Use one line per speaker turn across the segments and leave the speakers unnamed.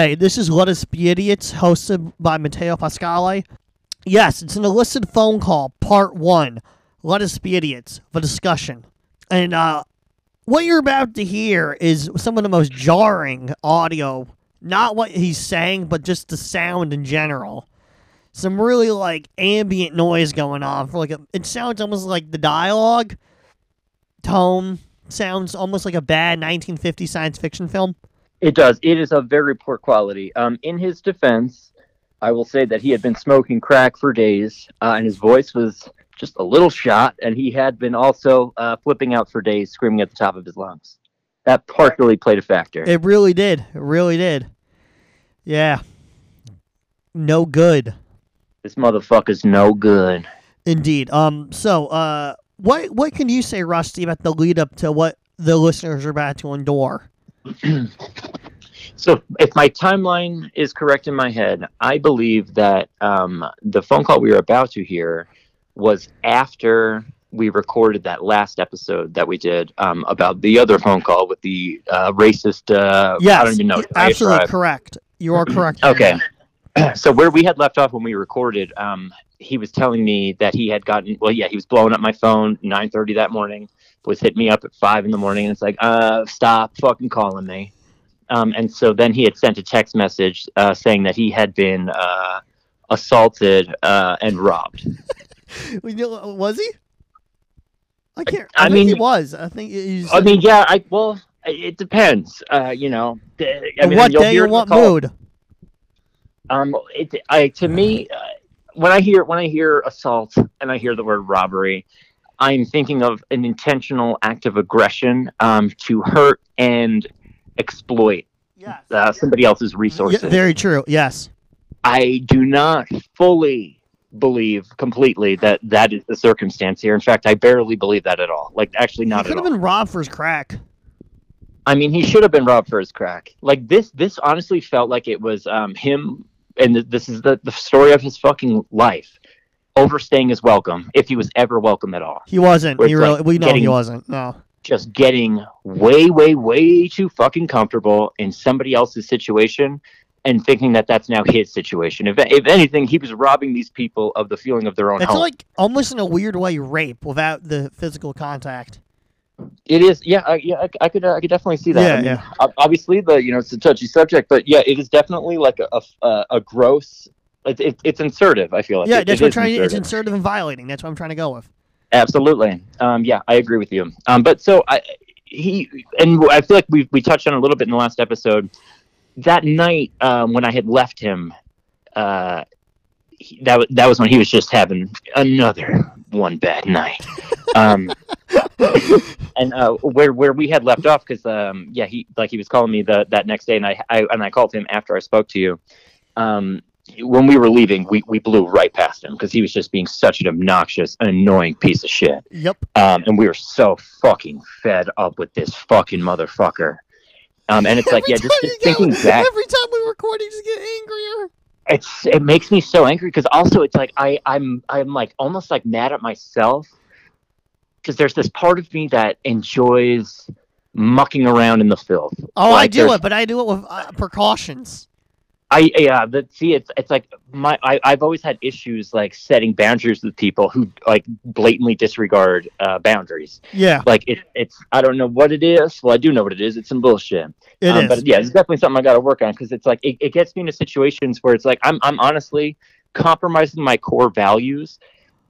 Hey, this is Let Us Be Idiots, hosted by Matteo Pascale. Yes, it's an illicit phone call, part one. Let Us Be Idiots, the discussion. And uh, what you're about to hear is some of the most jarring audio. Not what he's saying, but just the sound in general. Some really like ambient noise going on. For like a, it sounds almost like the dialogue tone sounds almost like a bad 1950 science fiction film.
It does. It is of very poor quality. Um, in his defense, I will say that he had been smoking crack for days, uh, and his voice was just a little shot, and he had been also uh, flipping out for days, screaming at the top of his lungs. That partially played a factor.
It really did. It really did. Yeah. No good.
this motherfucker's no good.
Indeed. Um. So, uh, what what can you say, Rusty, about the lead up to what the listeners are about to endure?
So, if my timeline is correct in my head, I believe that um, the phone call we were about to hear was after we recorded that last episode that we did um, about the other phone call with the uh, racist. Uh,
Yes,
I don't even know.
absolutely correct. You are correct.
Okay. So where we had left off when we recorded, um, he was telling me that he had gotten well, yeah, he was blowing up my phone nine thirty that morning, was hitting me up at five in the morning, and it's like, uh, stop fucking calling me. Um, and so then he had sent a text message uh, saying that he had been uh, assaulted uh, and robbed.
You know, Was he? I can't.
I
I, think he was. I think he's.
I mean, yeah, I well, it depends. Uh, you know, I mean,
what day or what mood?
Um, it, I to me, uh, when I hear when I hear assault and I hear the word robbery, I'm thinking of an intentional act of aggression um, to hurt and exploit
Yes.
uh, somebody else's resources.
Yeah, very true. Yes.
I do not fully believe completely that that is the circumstance here. In fact, I barely believe that at all. Like, actually, not
He
not
could have
all.
been robbed for his crack.
I mean, he should have been robbed for his crack. Like this, this honestly felt like it was um, him, and th- this is the, the story of his fucking life, overstaying his welcome, if he was ever welcome at all.
He wasn't. He really.
like
we know he wasn't. No.
Just getting way, way, way too fucking comfortable in somebody else's situation, and thinking that that's now his situation. If if anything, he was robbing these people of the feeling of their own
It's
home.
like almost in a weird way rape without the physical contact.
It is, yeah, I, yeah. I, I could, uh, I could definitely see that.
Yeah,
I mean,
yeah.
Obviously, the you know it's a touchy subject, but yeah, it is definitely like a a, a gross. It's it, it's insertive. I feel like
yeah,
It-
that's what I'm trying. It's
insertive.
insertive and violating. That's what I'm trying to go with.
Absolutely. Um, yeah, I agree with you. Um, but so I he and I feel like we we touched on a little bit in the last episode. That night um, when I had left him, uh, he, that that was when he was just having another one bad night. Um, and uh, where where we had left off, because um, yeah, he like he was calling me the that next day, and I, I and I called him after I spoke to you. Um, when we were leaving, we, we blew right past him because he was just being such an obnoxious, annoying piece of shit.
Yep.
Um, and we were so fucking fed up with this fucking motherfucker. Um, and it's like, yeah, just, just thinking
get,
back,
Every time we record, you just get angrier.
it's it makes me so angry because also it's like I I'm I'm like almost like mad at myself because there's this part of me that enjoys mucking around in the filth.
Oh, I do it, but I do it with uh, precautions.
I yeah, but see, it's it's like my I, I've always had issues like setting boundaries with people who like blatantly disregard uh, boundaries.
Yeah,
Like it, it's I don't know what it is. Well, I do know what it is. It's some bullshit.
it is.
um, But yeah, it's definitely something I got to work on because it's like it, it gets me into situations where it's like I'm I'm honestly compromising my core values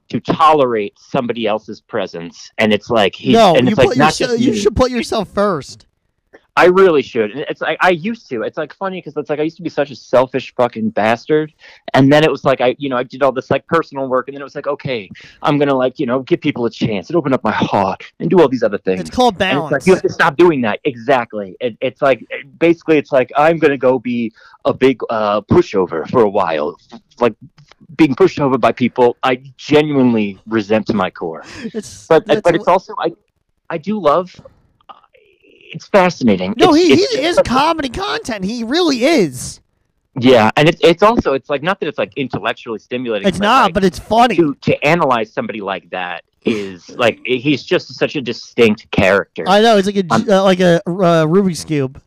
to tolerate somebody else's presence, and it's like he's
no,
and
you
it's like
put
not
yourself.
just
You
me.
should put yourself first.
I really should. And It's like I used to. It's like funny because it's like I used to be such a selfish fucking bastard, and then it was like I, you know, I did all this like personal work, and then it was like, okay, I'm gonna like, you know, give people a chance and open up my heart and do all these other things.
It's called
And it's
balance.
like you have to stop doing that. Exactly. It, it's like basically, it's like I'm gonna go be a big uh, pushover for a while, like being pushed over by people I genuinely resent to my core
It's
but but it's also I I do love. It's fascinating.
no.
It's-
He
it's
he is comedy content. He really is.
Yeah, and it's it's also it's like not that it's like intellectually stimulating.
It's not,
like,
but it's funny.
to to analyze somebody like that is like he's just such a distinct character.
I know it's like a
I'm-
uh, like a uh, Rubik's cube.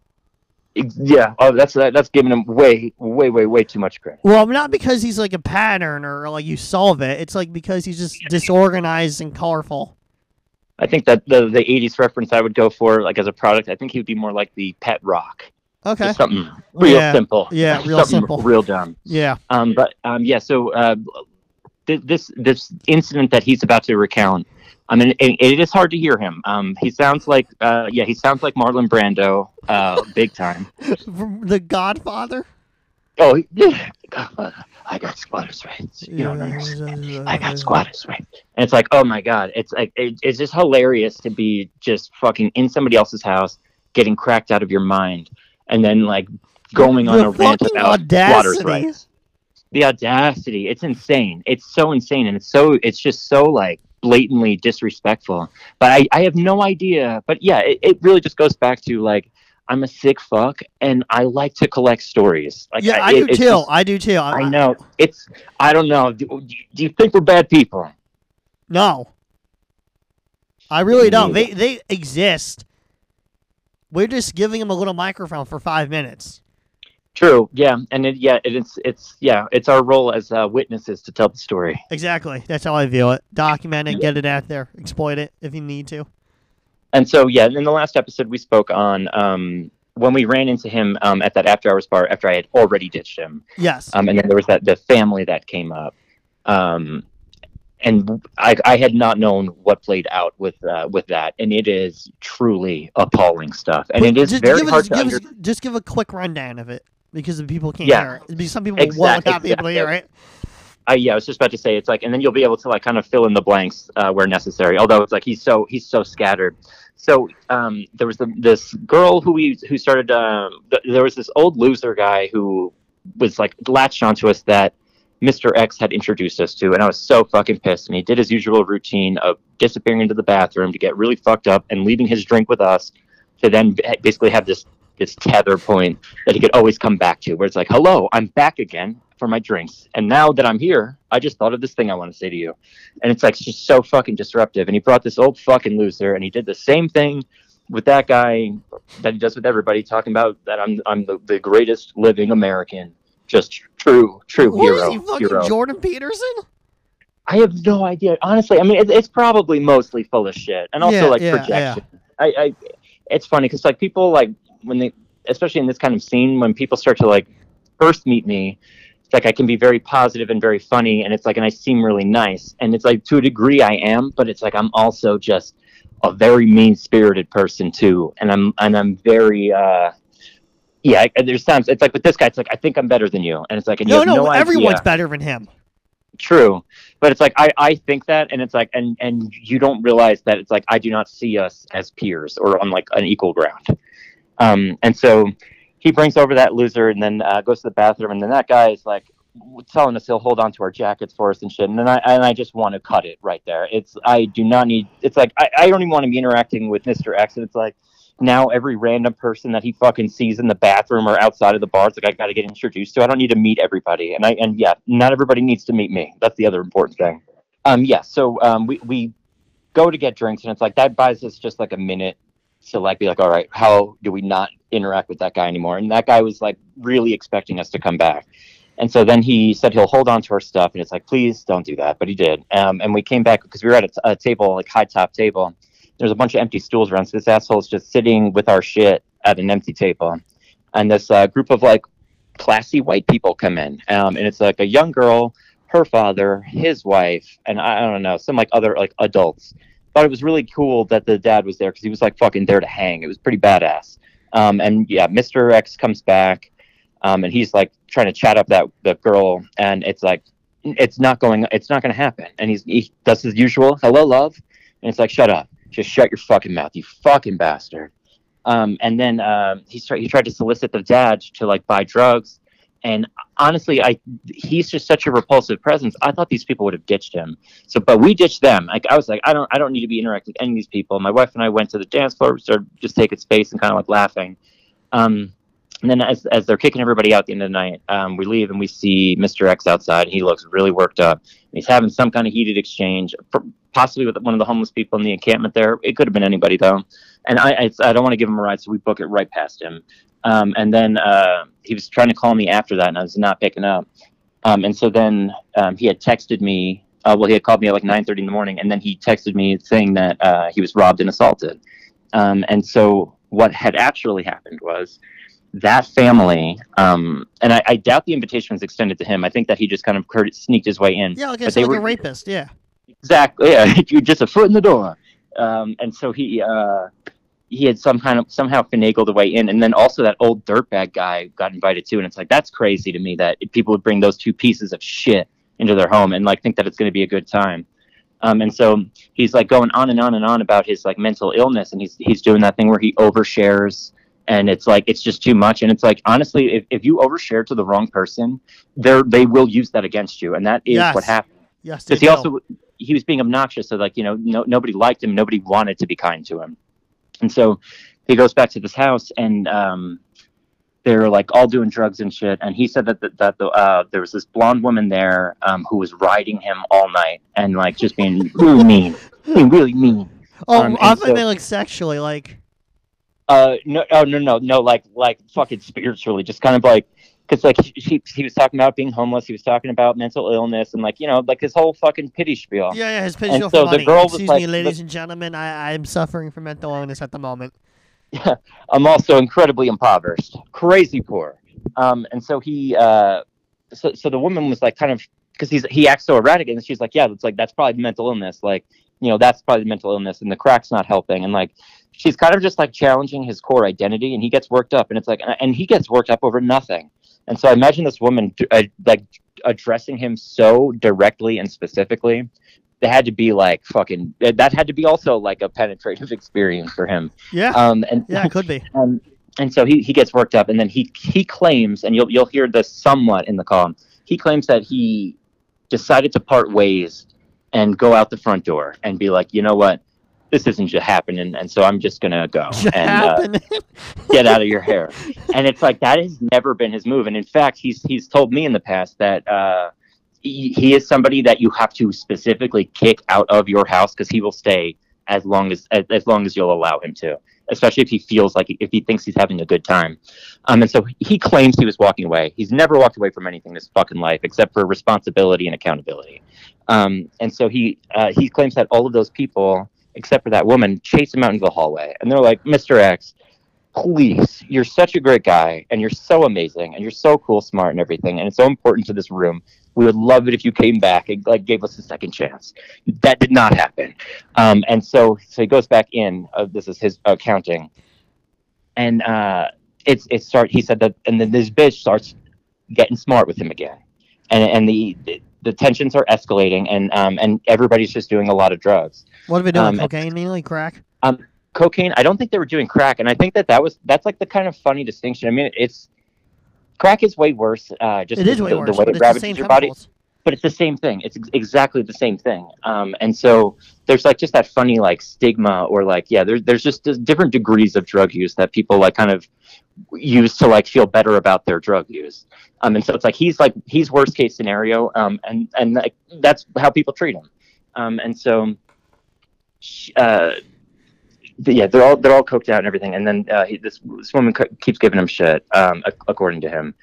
Yeah, oh, that's that's giving him way, way, way, way too much credit.
Well, not because he's like a pattern or like you solve it. It's like because he's just disorganized and colorful.
I think that the the '80s reference I would go for, like as a product, I think he would be more like the Pet Rock.
Okay.
Just something real
Yeah.
simple.
Yeah, real
something
simple.
real dumb.
Yeah.
Um, but um, yeah, so uh, th- this this incident that he's about to recount, I mean, it, it is hard to hear him. Um, he sounds like uh, yeah, he sounds like Marlon Brando, uh, big time.
The Godfather.
Oh, yeah, I got squatters rights. You don't understand. I got squatters rights. And it's like, oh my god, it's like it, it's just hilarious to be just fucking in somebody else's house, getting cracked out of your mind, and then like going on a rant about squatters rights. The audacity, it's insane. It's so insane, and it's so it's just so like blatantly disrespectful. But I I have no idea. But yeah, it, it really just goes back to like. I'm a sick fuck, and I like to collect stories. Like,
Yeah, I
it-
do
it's
too.
just-
I do too.
I know. It's. I don't know. Do, do you think we're bad people?
No. I really don't. They they exist. We're just giving them a little microphone for five minutes.
True. Yeah. And it, yeah, it, it's it's yeah, it's our role as uh, witnesses to tell the story.
Exactly. That's how I view it. Document it, get it out there, exploit it if you need to.
And so yeah, in the last episode we spoke on um, when we ran into him um, at that after hours bar after I had already ditched him,
Yes.
um, and then there was that the family that came up. Um, and I, I had not known what played out with uh, with that, and it is truly appalling stuff, and
But
it is
just
very
give
hard
us,
to
give
under-
us, just give a quick rundown of it because the people can't
Yeah.
hear it. Because some people
Exact-
won't not be able to hear
exactly.
it.
I yeah, I was just about to say it's like, and then you'll be able to like kind of fill in the blanks uh, where necessary. Although it's like he's so he's so scattered. So um, there was the, this girl who we who started. Um, th- there was this old loser guy who was like latched onto us that Mr. X had introduced us to, and I was so fucking pissed. And he did his usual routine of disappearing into the bathroom to get really fucked up and leaving his drink with us to then basically have this this tether point that he could always come back to, where it's like, "Hello, I'm back again for my drinks, and now that I'm here, I just thought of this thing I want to say to you," and it's like it's just so fucking disruptive. And he brought this old fucking loser, and he did the same thing with that guy that he does with everybody, talking about that I'm I'm the, the greatest living American, just true true
What
hero
is he fucking
hero.
Jordan Peterson?
I have no idea. Honestly, I mean, it, it's probably mostly full of shit, and also
Yeah,
like
yeah,
projection. I, I, it's funny because like people like when they, especially in this kind of scene, when people start to like first meet me, it's like I can be very positive and very funny, and it's like, and I seem really nice, and it's like to a degree I am, but it's like I'm also just a very mean spirited person too, and I'm and I'm very. uh yeah, I- there's times it's like with this guy, it's like I think I'm better than you, and it's like and you
No, no,
no
everyone's
idea
better than him.
true. But it's like I, I think that and it's like and and you don't realize that it's like i do not see us as peers or on like an equal ground. Um and so he brings over that loser and then uh, goes to the bathroom and then that guy is like telling us he'll hold on to our jackets for us and shit and then i and i just want to cut it right there it's i do not need it's like i, I don't even want to be interacting with mr x and it's like now every random person that he fucking sees in the bathroom or outside of the bar, it's like I got to get introduced to. I don't need to meet everybody, and I and yeah, not everybody needs to meet me. That's the other important thing. Um, yeah. So um, we we go to get drinks, and it's like that buys us just like a minute to like be like, all right, how do we not interact with that guy anymore? And that guy was like really expecting us to come back. And so then he said he'll hold on to our stuff, and it's like, please don't do that. But he did. Um, and we came back because we were at a, t- a table, like high top table. There's a bunch of empty stools around. So this asshole's just sitting with our shit at an empty table. And this uh, group of like classy white people come in. Um, and it's like a young girl, her father, his wife, and I, I don't know, some like other like adults. Thought it was really cool that the dad was there because he was like fucking there to hang. It was pretty badass. Um, and yeah, Mr. X comes back, um, and he's like trying to chat up that the girl, and it's like it's not going, it's not going to happen. And he's he does his usual, hello, love, and it's like shut up, just shut your fucking mouth, you fucking bastard. Um, and then um, he tried he tried to solicit the dad to like buy drugs, and honestly, I he's just such a repulsive presence. I thought these people would have ditched him. So, but we ditched them. Like I was like, I don't I don't need to be interacting with any of these people. My wife and I went to the dance floor, started just taking space and kind of like laughing. Um, and then as, as they're kicking everybody out at the end of the night, um, we leave and we see Mr. X outside. He looks really worked up. He's having some kind of heated exchange, possibly with one of the homeless people in the encampment there. It could have been anybody though. And I, I, I don't want to give him a ride, so we book it right past him. Um, and then uh, he was trying to call me after that, and I was not picking up. Um, and so then um, he had texted me. Uh, well, he had called me at like 9:30 in the morning, and then he texted me saying that uh, he was robbed and assaulted. Um, and so what had actually happened was that family, um, and I, I doubt the invitation was extended to him. I think that he just kind of it, sneaked his way in.
Yeah, like,
But they
like
were-
a rapist. Yeah.
Exactly. Yeah, you're just a foot in the door. Um, and so he uh, he had some kind of somehow finagled a way in, and then also that old dirtbag guy got invited too. And it's like that's crazy to me that people would bring those two pieces of shit into their home and like think that it's going to be a good time. Um, and so he's like going on and on and on about his like mental illness, and he's he's doing that thing where he overshares, and it's like it's just too much. And it's like honestly, if, if you overshare to the wrong person, they they will use that against you, and that is
Yes.
what happened
Yes.
Because he also he was being obnoxious so like you know no, nobody liked him nobody wanted to be kind to him and so he goes back to this house and um they're like all doing drugs and shit and he said that that, that the, uh, there was this blonde woman there um, who was riding him all night and like just being really mean being really mean
Oh,
um,
thought
so-
they like sexually, like.
uh no oh no no no like like fucking spiritually just kind of like because like he, he, he was talking about being homeless he was talking about mental illness and like you know like his whole fucking pity spiel
Yeah, yeah, his pity
And
for
so the
money.
girl was
Excuse
like-
me, ladies and gentlemen, I I'm suffering from mental illness at the moment.
Yeah, I'm also incredibly impoverished, crazy poor. Um, and so he, uh, so, so the woman was like, kind of, because he's he acts so erratic, and she's like, yeah, it's like that's probably mental illness, like you know, that's probably mental illness, and the crack's not helping, and like she's kind of just like challenging his core identity, and he gets worked up, and it's like, and he gets worked up over nothing. And so I imagine this woman uh, like addressing him so directly and specifically. That had to be like fucking. That had to be also like a penetrative experience for him.
Yeah,
Um, and
yeah, it could be.
um, and so he, he gets worked up, and then he he claims, and you'll you'll hear this somewhat in the call. He claims that he decided to part ways and go out the front door and be like, you know what, this isn't just happening, and so I'm just gonna go and uh, get out of your hair. And it's like that has never been his move. And in fact, he's he's told me in the past that uh, he, he is somebody that you have to specifically kick out of your house because he will stay as long as, as as long as you'll allow him to. Especially if he feels like if he thinks he's having a good time. Um, and so he claims he was walking away. He's never walked away from anything in his fucking life except for responsibility and accountability. Um, and so he uh, he claims that all of those people, except for that woman, chase him out into the hallway, and they're like, "Mr. X, please, you're such a great guy, and you're so amazing, and you're so cool, smart, and everything, and it's so important to this room. We would love it if you came back and like gave us a second chance. That did not happen. Um, and so, so he goes back in. Uh, this is his accounting, and uh, it's it start. He said that, and then this bitch starts getting smart with him again, and and the the, the tensions are escalating, and um and everybody's just doing a lot of drugs
What have they doing?
Um,
Cocaine, mainly crack.
Um, cocaine i don't think they were doing crack and i think that that was that's like the kind of funny distinction i mean it's crack is way worse uh just
It is way
the,
worse,
the way
but
it
it's the
ravages
same
your body. But it's the same thing. It's ex- exactly the same thing. Um and so there's like just that funny like stigma or like yeah there's there's just uh, different degrees of drug use that people like kind of use to like feel better about their drug use. Um and so it's like he's like he's worst case scenario um and and like, that's how people treat him. Um and so uh yeah, they're all they're all coked out and everything, and then uh, he, this this woman co- keeps giving him shit, um, ac- according to him,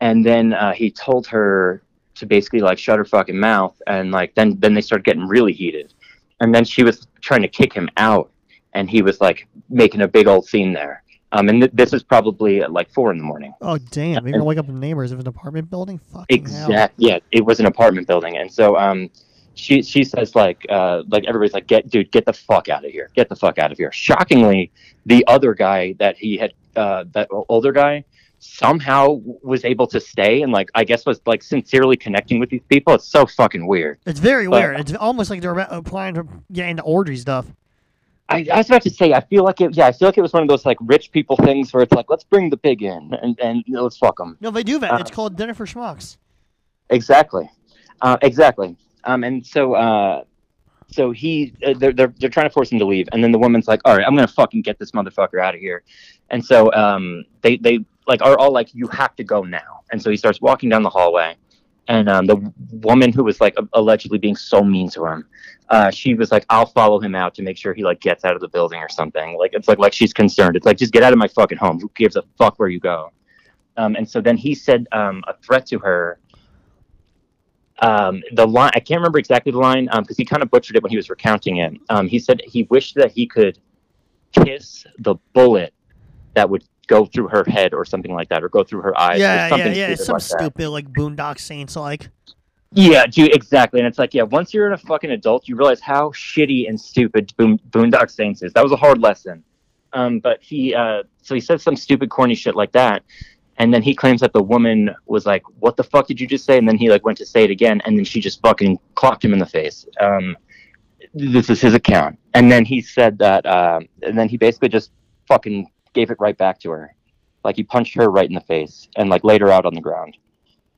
and then uh, he told her to basically like shut her fucking mouth, and like then then they started getting really heated, and then she was trying to kick him out, and he was like making a big old scene there, um, and th- this is probably at like four in the morning.
Oh damn! You're gonna wake up the neighbors of an apartment building. Fucking hell.
Exact. Yeah, it was an apartment building, and so um, she she says like uh like everybody's like get dude get the fuck out of here get the fuck out of here. Shockingly, the other guy that he had uh that older guy somehow was able to stay and like I guess was like sincerely connecting with these people. It's so fucking weird.
It's very
But-
weird. It's almost like they're applying to get into orgy stuff.
I, I was about to say I feel like it yeah I feel like it was one of those like rich people things where it's like let's bring the pig in and and you know, let's fuck them.
No, they do that.
Uh,
it's called dinner for schmucks.
Exactly, uh, exactly. Um, and so, uh, so he, uh, they're, they're they're trying to force him to leave, and then the woman's like, "All right, I'm gonna fucking get this motherfucker out of here." And so, um, they they like are all like, "You have to go now." And so he starts walking down the hallway, and um, the woman who was like allegedly being so mean to him, uh, she was like, "I'll follow him out to make sure he like gets out of the building or something." Like it's like like she's concerned. It's like just get out of my fucking home. Who gives a fuck where you go? Um, and so then he said um, a threat to her. Um, the line I can't remember exactly the line because um, he kind of butchered it when he was recounting it. Um, he said he wished that he could kiss the bullet that would go through her head or something like that, or go through her eyes.
Yeah, yeah, yeah. Some like stupid that. like Boondock Saints like.
Yeah, dude, exactly. And it's like, yeah, once you're in a fucking adult, you realize how shitty and stupid Boon- Boondock Saints is. That was a hard lesson. Um, but he, uh, so he said some stupid, corny shit like that. And then he claims that the woman was like, "What the fuck did you just say?" And then he like went to say it again, and then she just fucking clocked him in the face. Um, this is his account. And then he said that, uh, and then he basically just fucking gave it right back to her. Like he punched her right in the face and like laid her out on the ground.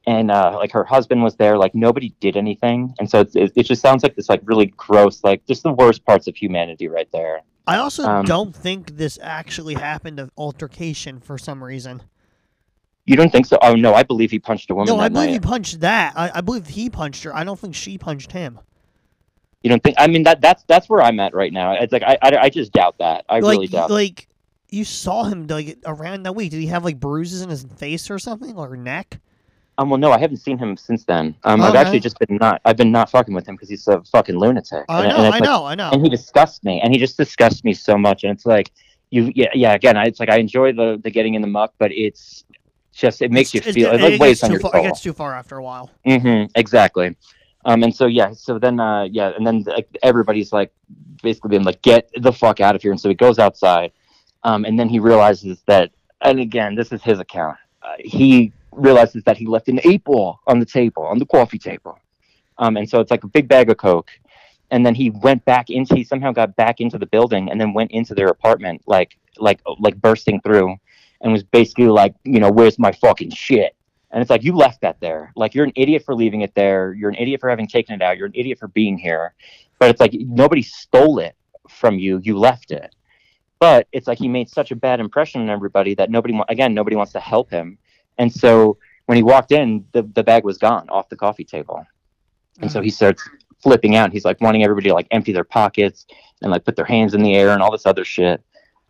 And uh, like her husband was there, like nobody did anything, and so it's, it, it just sounds like this like really gross, like just the worst parts of humanity right there.
I also um, don't think this actually happened of altercation for some reason.
You don't think so? Oh no, I believe he punched a woman.
No, I believe
night.
he punched that. I, I believe he punched her. I don't think she punched him.
You don't think? I mean that that's that's where I'm at right now. It's like I I, I just doubt that. I
like,
really doubt.
Like you saw him like around that week. Did he have like bruises in his face or something or neck?
Um, well, no, I haven't seen him since then. Um, okay. I've actually just been not. I've been not fucking with him because he's a fucking lunatic.
I know, and I know, I know.
And he disgusts me, and he just disgusts me so much. And it's like, you, yeah, yeah. Again, it's like I enjoy the the getting in the muck, but it's just it makes it's, you feel it, it, it weighs on your
far,
soul.
It gets too far after a while.
Mm-hmm. Exactly. Um, and so yeah, so then uh, yeah, and then like everybody's like basically being like, get the fuck out of here. And so he goes outside, um, and then he realizes that, and again, this is his account. Uh, he realizes that he left an eight ball on the table, on the coffee table. Um, and so it's like a big bag of coke. And then he went back into, he somehow got back into the building and then went into their apartment, like, like, like bursting through, and was basically like, you know, where's my fucking shit? And it's like, you left that there. Like, you're an idiot for leaving it there. You're an idiot for having taken it out. You're an idiot for being here. But it's like, nobody stole it from you. You left it. But it's like he made such a bad impression on everybody that nobody, again, nobody wants to help him. And so when he walked in, the, the bag was gone off the coffee table. And so he mm. starts flipping out. He's like wanting everybody to like empty their pockets and like put their hands in the air and all this other shit.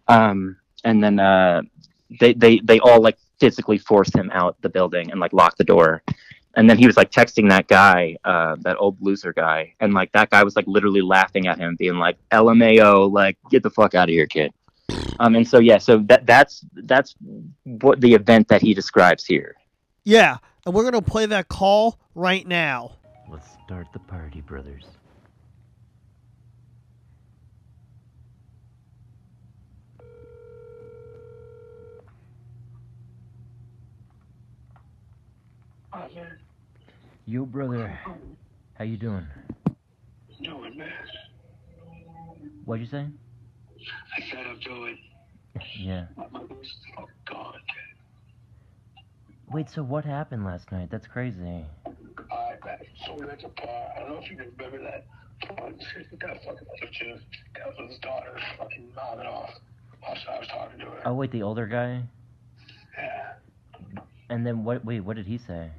Um, and then uh, they, they, they all like physically force him out the building and like lock the door. And then he was like texting that guy, uh, that old loser guy, and like that guy was like literally laughing at him, being like, "LMAO, like get the fuck out of here, kid." Um, and so yeah, so that that's that's what the event that he describes here.
Yeah, and we're gonna play that call right now.
Let's start the party, brothers. Yo, brother. How you doing?
Doing, man.
What'd you say?
I said I'm doing.
Yeah.
My oh God.
Wait, so what happened last night? That's crazy.
I, so we went to bar. I don't know if you can remember that. That fucking. That was his daughter fucking off I was talking to her.
Oh, wait, the older guy?
Yeah.
And then what? Wait, what did he say?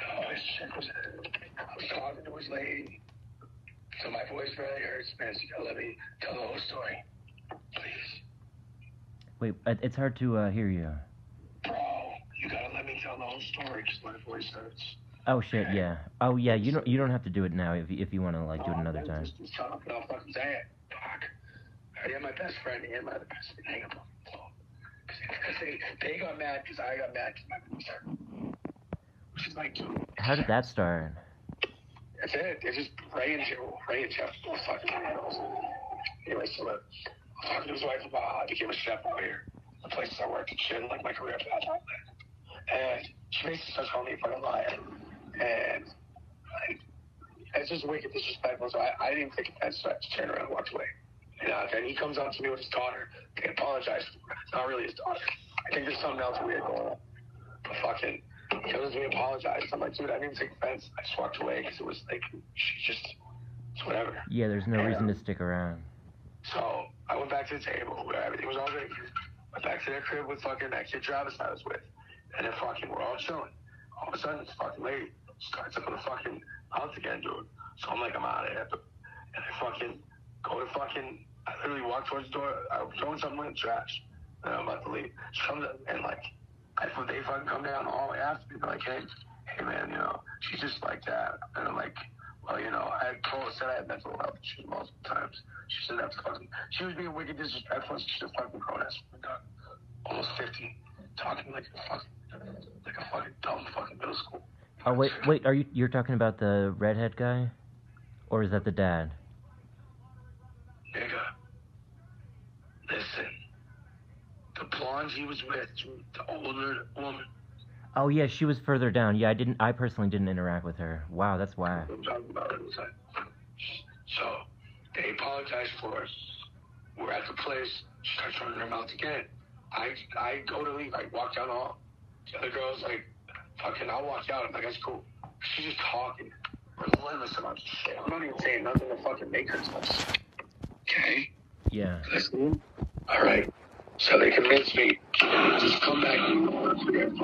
I was talking to his lady, so my voice really hurts, man. So let me tell the whole story, please.
Wait, it's hard to uh, hear you.
Bro, you gotta let me tell the whole story because my voice hurts.
Oh shit, okay. yeah. Oh yeah, you don't you don't have to do it now if if you want to like do it
oh,
another time.
Just, just him, I'll fucking say it. Fuck. I have my best friend and my other best friend. Hang up. the phone, Because they, they got mad because I got mad because my voice hurt. Like.
How did that start?
That's it. They're just Ray and Joe, Ray and Jeff, fucking animals. Anyway, so uh, I was talking to his wife about I became a chef here. The places I worked and shit, like my career path out there. And she basically starts calling me a fucking liar. And like, it's just wicked disrespectful. So I, I didn't even take offense, so I just turned around and walked away. And uh, then he comes up to me with his daughter. They apologize for It's not really his daughter. I think there's something else weird going on. But fucking, he comes to me apologized. I'm like, dude, I didn't take offense. I just walked away because it was like, she just, it's whatever.
Yeah, there's no and, reason to stick around.
So I went back to the table where everything was all good. Went back to their crib with fucking that kid Travis I was with. And then fucking, we're all chilling. all of a sudden it's fucking late. Starts up on the fucking house again, dude. So I'm like, I'm out of here. And I fucking go to fucking, I literally walk towards the door. I'm throwing something in the trash. And I'm about to leave. She comes up and like, I, they fucking come down the hallway after me. Like, hey, hey man, you know, she's just like that. And I'm like, well, you know, I told said I had mental health issues multiple times. She said that's fucking, she was being wicked disrespectful. She's a fucking grown ass woman, almost 50, talking like a fucking, like a fucking dumb fucking middle school.
Oh wait, wait. Are you you're talking about the redhead guy, or is that the dad?
Nigga, listen. The blonde he was with, the older woman.
Oh yeah, she was further down. Yeah, I didn't. I personally didn't interact with her. Wow, that's why.
I'm talking about it. So they apologized for us. We're at the place. She starts running her mouth again. I I go to leave. I walk down the hall. The other girl's like, fucking, I'll walk out. I'm like, that's cool. She's just talking, relentless about shit. I'm not even saying nothing to fucking make her touch. Okay?
Yeah.
Listen. All right. So they convinced me, just come back. To.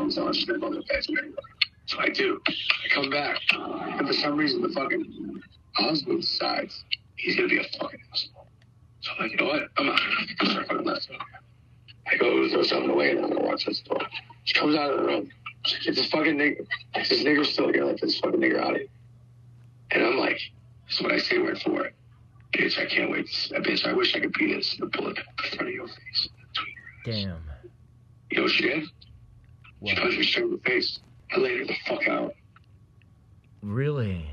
So I do. I come back, and for some reason, the fucking husband decides he's gonna be a fucking asshole. So I'm like, you know what? I'm not gonna fucking left. I go throw something away, and I'm gonna watch this door. She comes out of the room. Like, this fucking nigga, this nigger's still here. Like this fucking nigger out of here. And I'm like, this is what I say word for word. Bitch, I can't wait. Bitch, I wish I could beat this. The bullet in front of your face.
Damn.
You know what she did? She
What?
punched me straight in the face. I laid her the fuck out.
Really?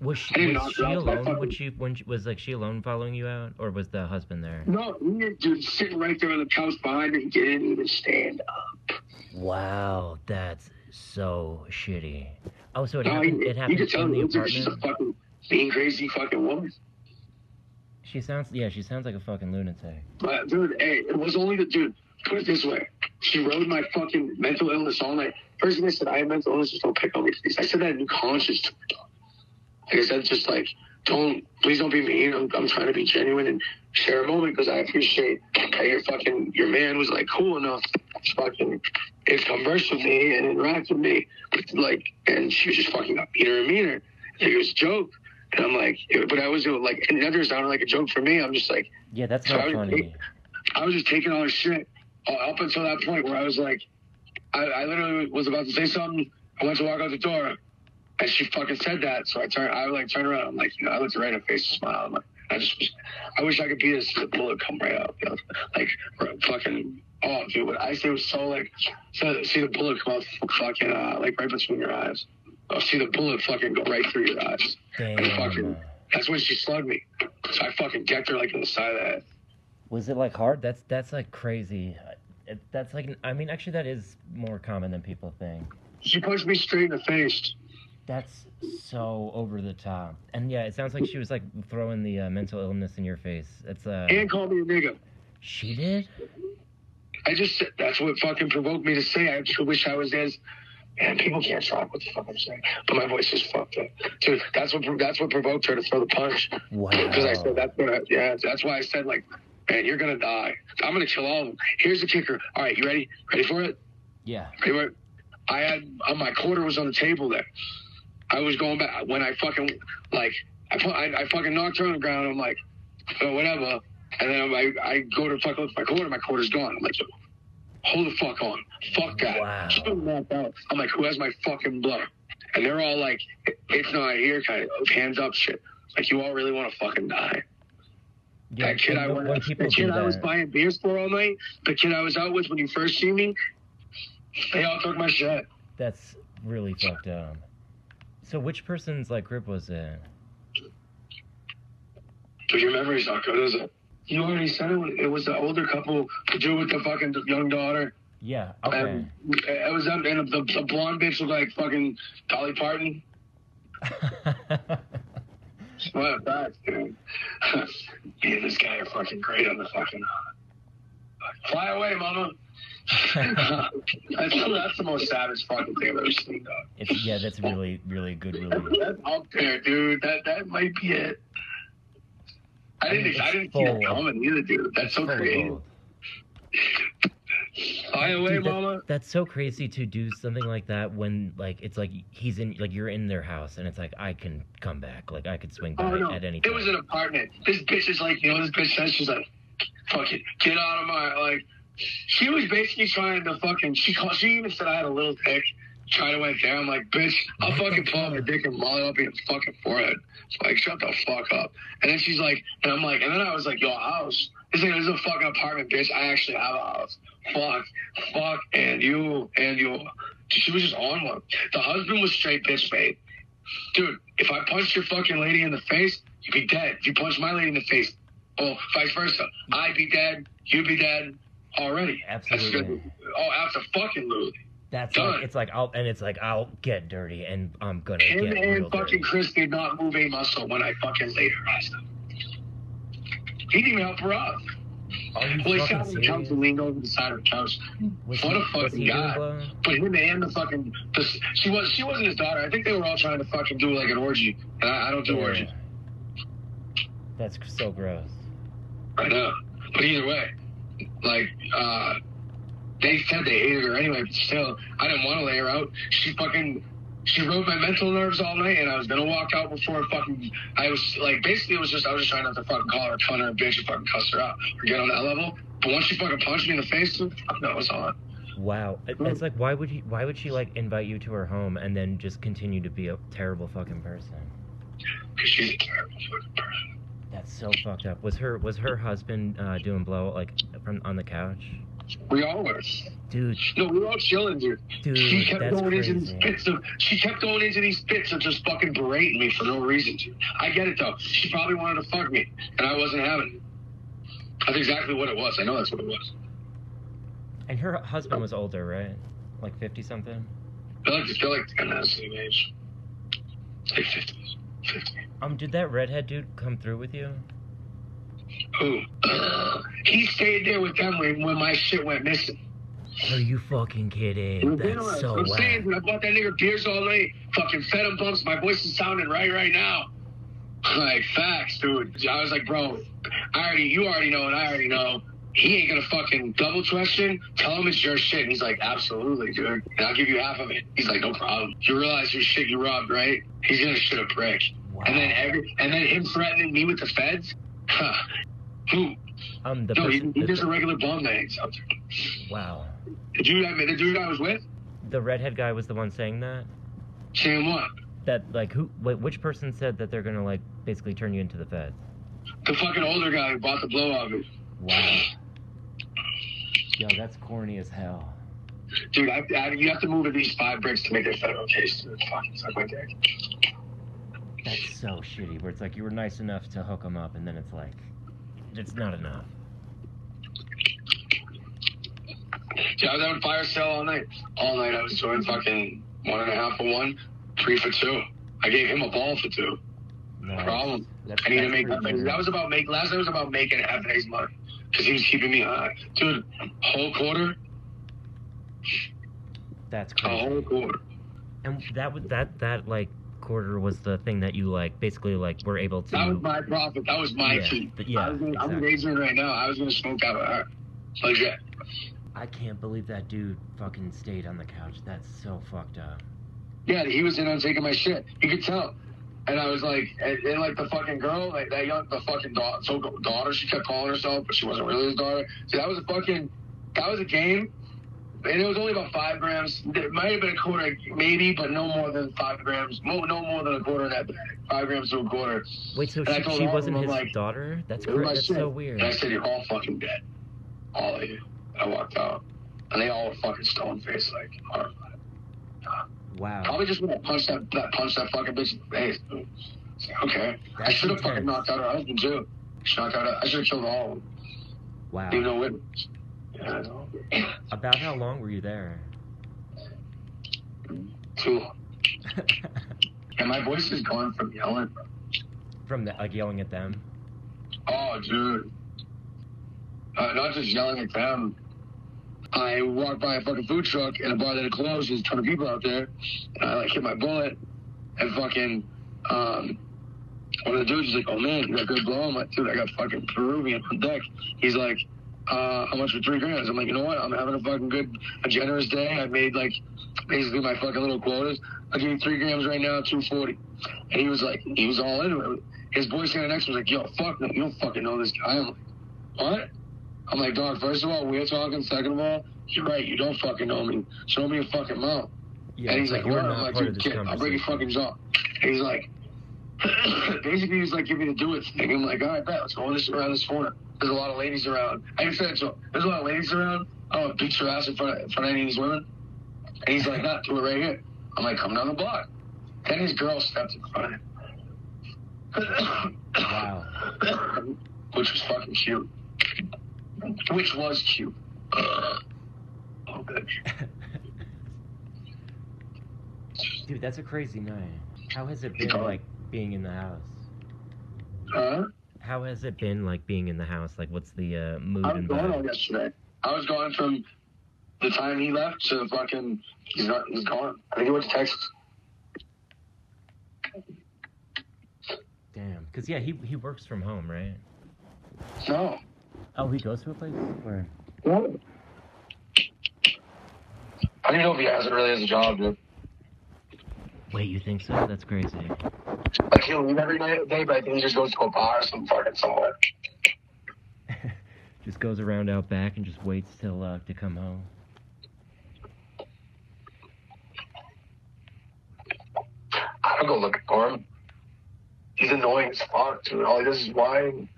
Was she, was she
her out, but I
alone?
fucking-
she when she, was like she alone following you out, or was the husband there?
No, me, dude, sitting right there on the couch behind me. He didn't even stand up.
Wow, that's so shitty. Oh, so it
No,
happened.
you,
It happened
tell
in the
me she's a
apartment.
fucking being crazy fucking woman.
She sounds. Yeah, she sounds like a fucking lunatic.
But dude, hey, it was only the dude. Put it this way: she rode my fucking mental illness all night. First thing I said, I have mental illness. Just don't pick on me, please. I said that in Conscious to her. dog. I said, just like don't, please don't be mean. I'm, I'm trying to be genuine and share a moment because I appreciate that your fucking your man was like cool enough to fucking and converse with me and interact with me. Like, and she was just fucking got meaner and meaner. It was a joke. And I'm like, but I was like, it never sounded like a joke for me. I'm just like.
Yeah, that's
So
not
I
funny.
I was just taking all her shit uh, up until that point where I was like, I, I literally was about to say something. I went to walk out the door, and she fucking said that. So I turned, I like turned around. I'm like, you know, I looked right in her face, and smiled. I'm like, I just, I wish I could be this. The bullet come right out, you know? like fucking. Oh, dude, what I say was so like, so see the bullet come out, fucking, uh, like right between your eyes. Oh, see the bullet fucking go right through your eyes. And fucking,
Damn.
that's when she slugged me. So I fucking decked her like in the side of the head.
Was it like hard? That's that's like crazy. It, that's like I mean, actually, that is more common than people think.
She punched me straight in the face.
That's so over the top. And yeah, it sounds like she was like throwing the uh, mental illness in your face. It's uh,
and called me a nigga.
she did.
I just that's what fucking provoked me to say. I just wish I was as. And people can't track what the fuck I'm saying, but my voice is fucked up, dude. That's what that's what provoked her to throw the punch.
Wow.
Because I said that's what. I, yeah, that's why I said like, man, you're gonna die. I'm gonna kill all of them. Here's the kicker. All right, you ready? Ready for it?
Yeah.
Ready for it? I had uh, my quarter was on the table there. I was going back when I fucking like I put I, I fucking knocked her on the ground. I'm like, oh, whatever. And then I I go to fuck look for my quarter. My quarter's gone. I'm like, hold the fuck on. Fuck that.
Wow.
She knocked out. I'm like, who has my fucking blood? And they're all like, it's not here, kind of hands up shit. Like you all really want to fucking die.
Yeah.
that kid I went, the kid
do
I was buying beers for all night, the kid I was out with when you first see me, they all took my shit.
that's really fucked up. So which person's like grip was it?
Your memory's not good, is it? You already said it. It was the older couple, the dude with the fucking young daughter.
Yeah. Okay.
It was them, and the, the blonde bitch looked like fucking Dolly Parton. What that, dude? Me and this guy are fucking great on the fucking. Fly away, mama. that's, that's the most savage fucking thing I've ever seen, dog.
it's yeah. That's really really good. Really.
That's up there, dude. That that might be it. I
I mean,
didn't. I didn't see
full.
coming either, dude. That's so creative. Fly away,
Dude, that-
mama.
That's so crazy to do something like that when like it's like he's in like you're in their house and it's like I can come back like I could swing oh, by
Oh no,
at any
it was an apartment. This bitch is like, you know, this bitch says she's like, fucking get out of my like. She was basically trying to fucking. She called. She even said I had a little dick. Try to went there. I'm like, bitch, I'll fucking pull out my dick and it up in your fucking forehead. Like, shut the fuck up. And then she's like, and I'm like, and then I was like, yo, house. This thing is a fucking apartment, bitch. I actually have a house. Fuck, fuck, and you, and you. She was just on one. The husband was straight bitch bait. Dude, if I punched your fucking lady in the face, you'd be dead. If you punched my lady in the face, oh, vice versa. I'd be dead, you'd be dead already.
Absolutely.
Oh, absolutely.
That's
Done.
like it's like I'll and it's like I'll get dirty and I'm gonna
Him
get real
and fucking
dirty.
Chris did not move a muscle when I fucking laid her ass. He didn't even help her up.
Are you
Well, he
fucking
sat on the couch and leaned over the side of the couch.
Was
What
he,
a fucking
he doing
guy.
blow?
But him and the fucking the, she was she wasn't his daughter. I think they were all trying to fucking do like an orgy, and I, I don't do
Yeah.
orgies.
That's so gross.
I know. But either way, like, uh, they said they hated her anyway, but still, I didn't want to lay her out. She fucking, she rode my mental nerves all night, and I was gonna walk out before fucking, I was, like, basically it was just, I was just trying not to fucking call her a cunt a bitch and fucking cuss her out or get on that level. But once she fucking punched me in the face, dude, fuck no, it was on.
Wow. It's like why would he why would she like invite you to her home and then just continue to be a terrible fucking person?
Because she's a terrible fucking person.
That's so fucked up. Was her was her husband uh, doing blow like from on the couch?
We all were.
Dude,
No, we were all chilling, dude.
dude,
she kept going into these pits of she kept going into these bits of just fucking berating me for no reason to. I get it though. She probably wanted to fuck me and I wasn't having it. That's exactly what it was. I know that's what it was.
And her husband was older, right? Like fifty something.
I like to feel like they're not the same age. Like 50s. 50.
Um, did that redhead dude come through with you?
Who? Uh, he stayed there with them when, when my shit went missing.
Are you fucking kidding? That's so
I'm
whack.
saying, dude, I bought that nigga beers all night. Fucking fed him bumps. My voice is sounding right right now. Like facts, dude. I was like, bro, I already, you already know, and I already know. He ain't gonna fucking double question. Tell him it's your shit. And he's like, absolutely, dude. And I'll give you half of it. He's like, no problem. You realize your shit you robbed, right? He's gonna shit a brick.
Wow.
And then every, and then him threatening me with the feds. Huh. Who?
um, the
No, he,
person,
he's
the-
just a regular bum that out
wow.
The dude, I mean, the dude I was with,
The redhead guy was the one saying that.
saying what?
That like who? Wait, which person said that they're gonna like basically turn you into the feds?
The fucking older guy who bought the blow off me.
Wow. Yo, that's corny as hell.
Dude, I, I, you have to move at least five bricks to make a federal case. Fucking suck my dick.
That's so shitty. Where it's like you were nice enough to hook them up, and then it's like, it's not enough.
Yeah, I was having fire sale all night. All night I was doing fucking one and a half for one, three for two. I gave him a ball for two.
No
Problem.
That's,
I need to make that.
true.
That was about make. Last night was about making half a day's money because he was keeping me high. Dude, whole quarter,
That's
a
crazy.
whole quarter.
And that was that that like quarter was the thing that you like basically like were able to.
That was my profit. That was my
Yeah,
key.
yeah,
I was gonna, I'm
exactly.
engaging right now. I was gonna smoke out with her. Legit.
I can't believe that dude fucking stayed on the couch. That's so fucked up.
Yeah, he was in on taking my shit. You could tell. And I was like, and, and like the fucking girl, like that young, the fucking daughter, so daughter, she kept calling herself, but she wasn't really his daughter. So that was a fucking, that was a game. And it was only about five grams. It might have been a quarter, maybe, but no more than five grams. No, no more than a quarter in that bag. Five grams to a quarter.
Wait, so
And
she, she wasn't his
like,
daughter? That's
It was
cra-
my
that's
shit.
so weird.
And I said, you're all fucking dead. All of you. I walked out. And they all were fucking stone faced, like, horrified.
Wow.
Probably just when I punched that, that punch that fucking bitch in the face. dude. It's like, okay. I should have fucking knocked out her husband too. Knocked out. I should have killed all of them.
Wow.
Leave no witness. Yeah,
About how long were you there?
Two. And my voice is gone from yelling.
From the, like yelling at them.
Oh, dude. Uh, not just yelling at them. I walked by a fucking food truck and a bar that had closed. There's a ton of people out there. And I like hit my bullet and fucking um, one of the dudes is like, "Oh man, you got good blow." I'm like, "Dude, I got fucking Peruvian on deck." He's like, uh, how much for three grams? I'm like, you know what? I'm having a fucking good, a generous day. I made like basically my fucking little quotas. I'll give you three grams right now, 240. And he was like, he was all into it. His boy standing next to me was like, yo, fuck no, you don't fucking know this guy. I'm like, what? I'm like, dog, first of all, we're talking. Second of all, you're right, you don't fucking know me. Show me a fucking mouth.
Yeah,
and he's like,
you're
"What?"
not
I'm like, dude, kid, I'll break your fucking jaw. And he's like, basically, he's like, give me the do it thing. I'm like, all right, bet, let's go on this around this corner. There's a lot of ladies around. I it to. There's a lot of ladies around. Don't beat your ass in front of, in front of any of these women. And he's like, nah, do it right here. I'm like, come down the block. Then his girl stepped in front of him.
Wow.
Which was fucking cute. Which was cute. oh, bitch.
Dude, that's a crazy night. How has it been like being in the house?
Huh?
How has it been like being in the house? Like, what's the uh, mood
I was gone yesterday. I was gone from the time he left to fucking he's not he's gone. I think he went to Texas.
Damn. Cause yeah, he he works from home, right?
No.
Oh, he goes to a place where.
I don't even know if he has it really as a job, dude.
Wait, you think so? That's crazy.
Like he'll leave every night day, but I think he just goes to a bar or some fucking somewhere.
Just goes around out back and just waits till uh, to come home.
I don't go looking for him. He's annoying as fuck, dude. All he does is whine.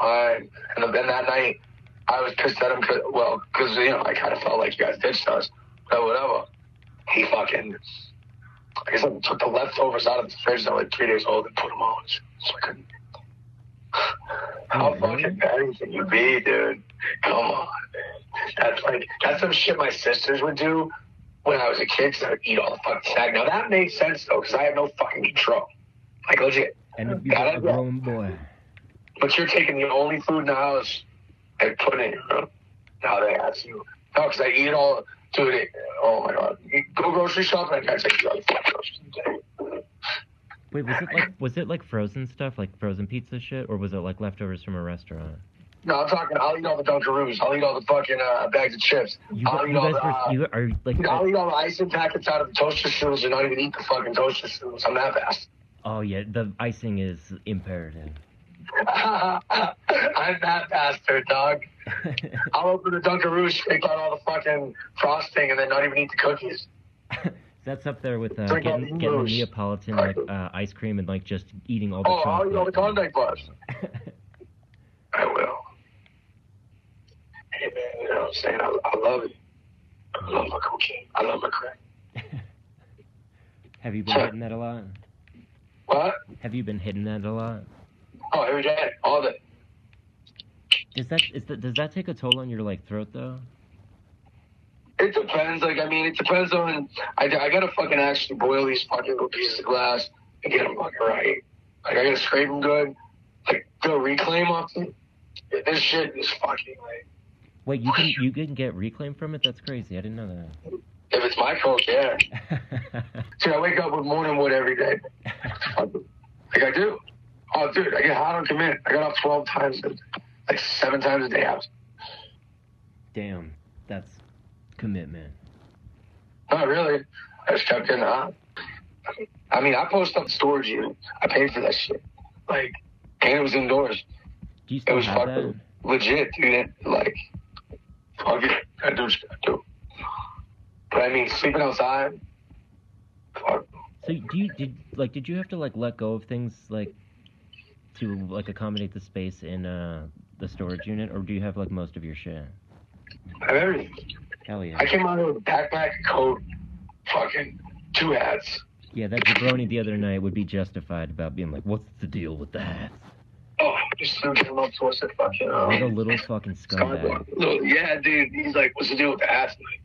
And then that night, I was pissed at him, cause, well, because, you know, I kind of felt like you guys ditched us. But whatever. He fucking, I guess I took the leftovers out of the fridge that were like three days old and put them on. So I couldn't. How
really?
fucking petty can you be, dude? Come on. That's like, that's some shit my sisters would do when I was a kid, 'cause I would eat all the fucking snack. Now that makes sense though, because I have no fucking control. Like legit.
And you're
Got
a grown boy.
But you're taking the only food in the house and putting it in your mouth. Now they ask you. No, because I eat all. Dude, oh my god. You go grocery shopping, I can't take you out grocery.
Wait, was it like was it like frozen stuff, like frozen pizza shit, or was it like leftovers from a restaurant?
No, I'm talking. I'll eat all the Dunkaroos. I'll eat all the fucking uh, bags of chips.
You,
I'll
gu-
eat
you
all
guys
the. Uh,
you are like
I'll eat all the icing packets out of the toaster strudels and not even eat the fucking toaster strudels. I'm that fast.
oh yeah, the icing is imperative.
I'm that bastard, dog. I'll open the Dunkaroo, shake out all the fucking frosting, and then not even eat the cookies.
That's up there with uh,
Drink
getting getting the Neapolitan like uh, ice cream and like just eating all the
Oh, I'll eat all the. Klondike bars. I will. Hey, man, you know what I'm saying? I, I love it. I love my cocaine. I love my crack.
Have you been hitting that a lot?
What?
Have you been hitting that a lot?
Oh, every day, all day.
Does that is that does that take a toll on your like throat though?
It depends. Like, I mean, it depends on. I, I gotta fucking actually boil these fucking little pieces of glass and get them fucking right. Like, I gotta scrape them good. Like, go reclaim off them. This shit is fucking like.
Wait, you can you can get reclaim from it? That's crazy. I didn't know that.
If it's my fault, yeah. See, I wake up with morning wood every day. Like I do. Oh, dude, I get hot on command. I got off 12 times, like seven times a day out.
Damn, that's commitment.
Not really. I just kept getting hot. I mean, I post up storage unit. I paid for that shit. Like, and it was indoors.
Do you
It was
have
fucking
that?
legit, dude. Like, fuck it. I do what do. But I mean, sleeping outside, fuck.
So do you did like did you have to like let go of things like to like accommodate the space in uh the storage unit, or do you have like most of your shit?
I have everything.
Hell yeah.
I came out with a backpack, coat, fucking two hats.
Yeah, that jabroni the other night would be justified about being like, "What's the deal with the hats?"
Oh, just Sue came up to us and fucking,
What a
um,
little fucking scumbag.
Yeah, dude. He's like, what's the deal with the hats? Like,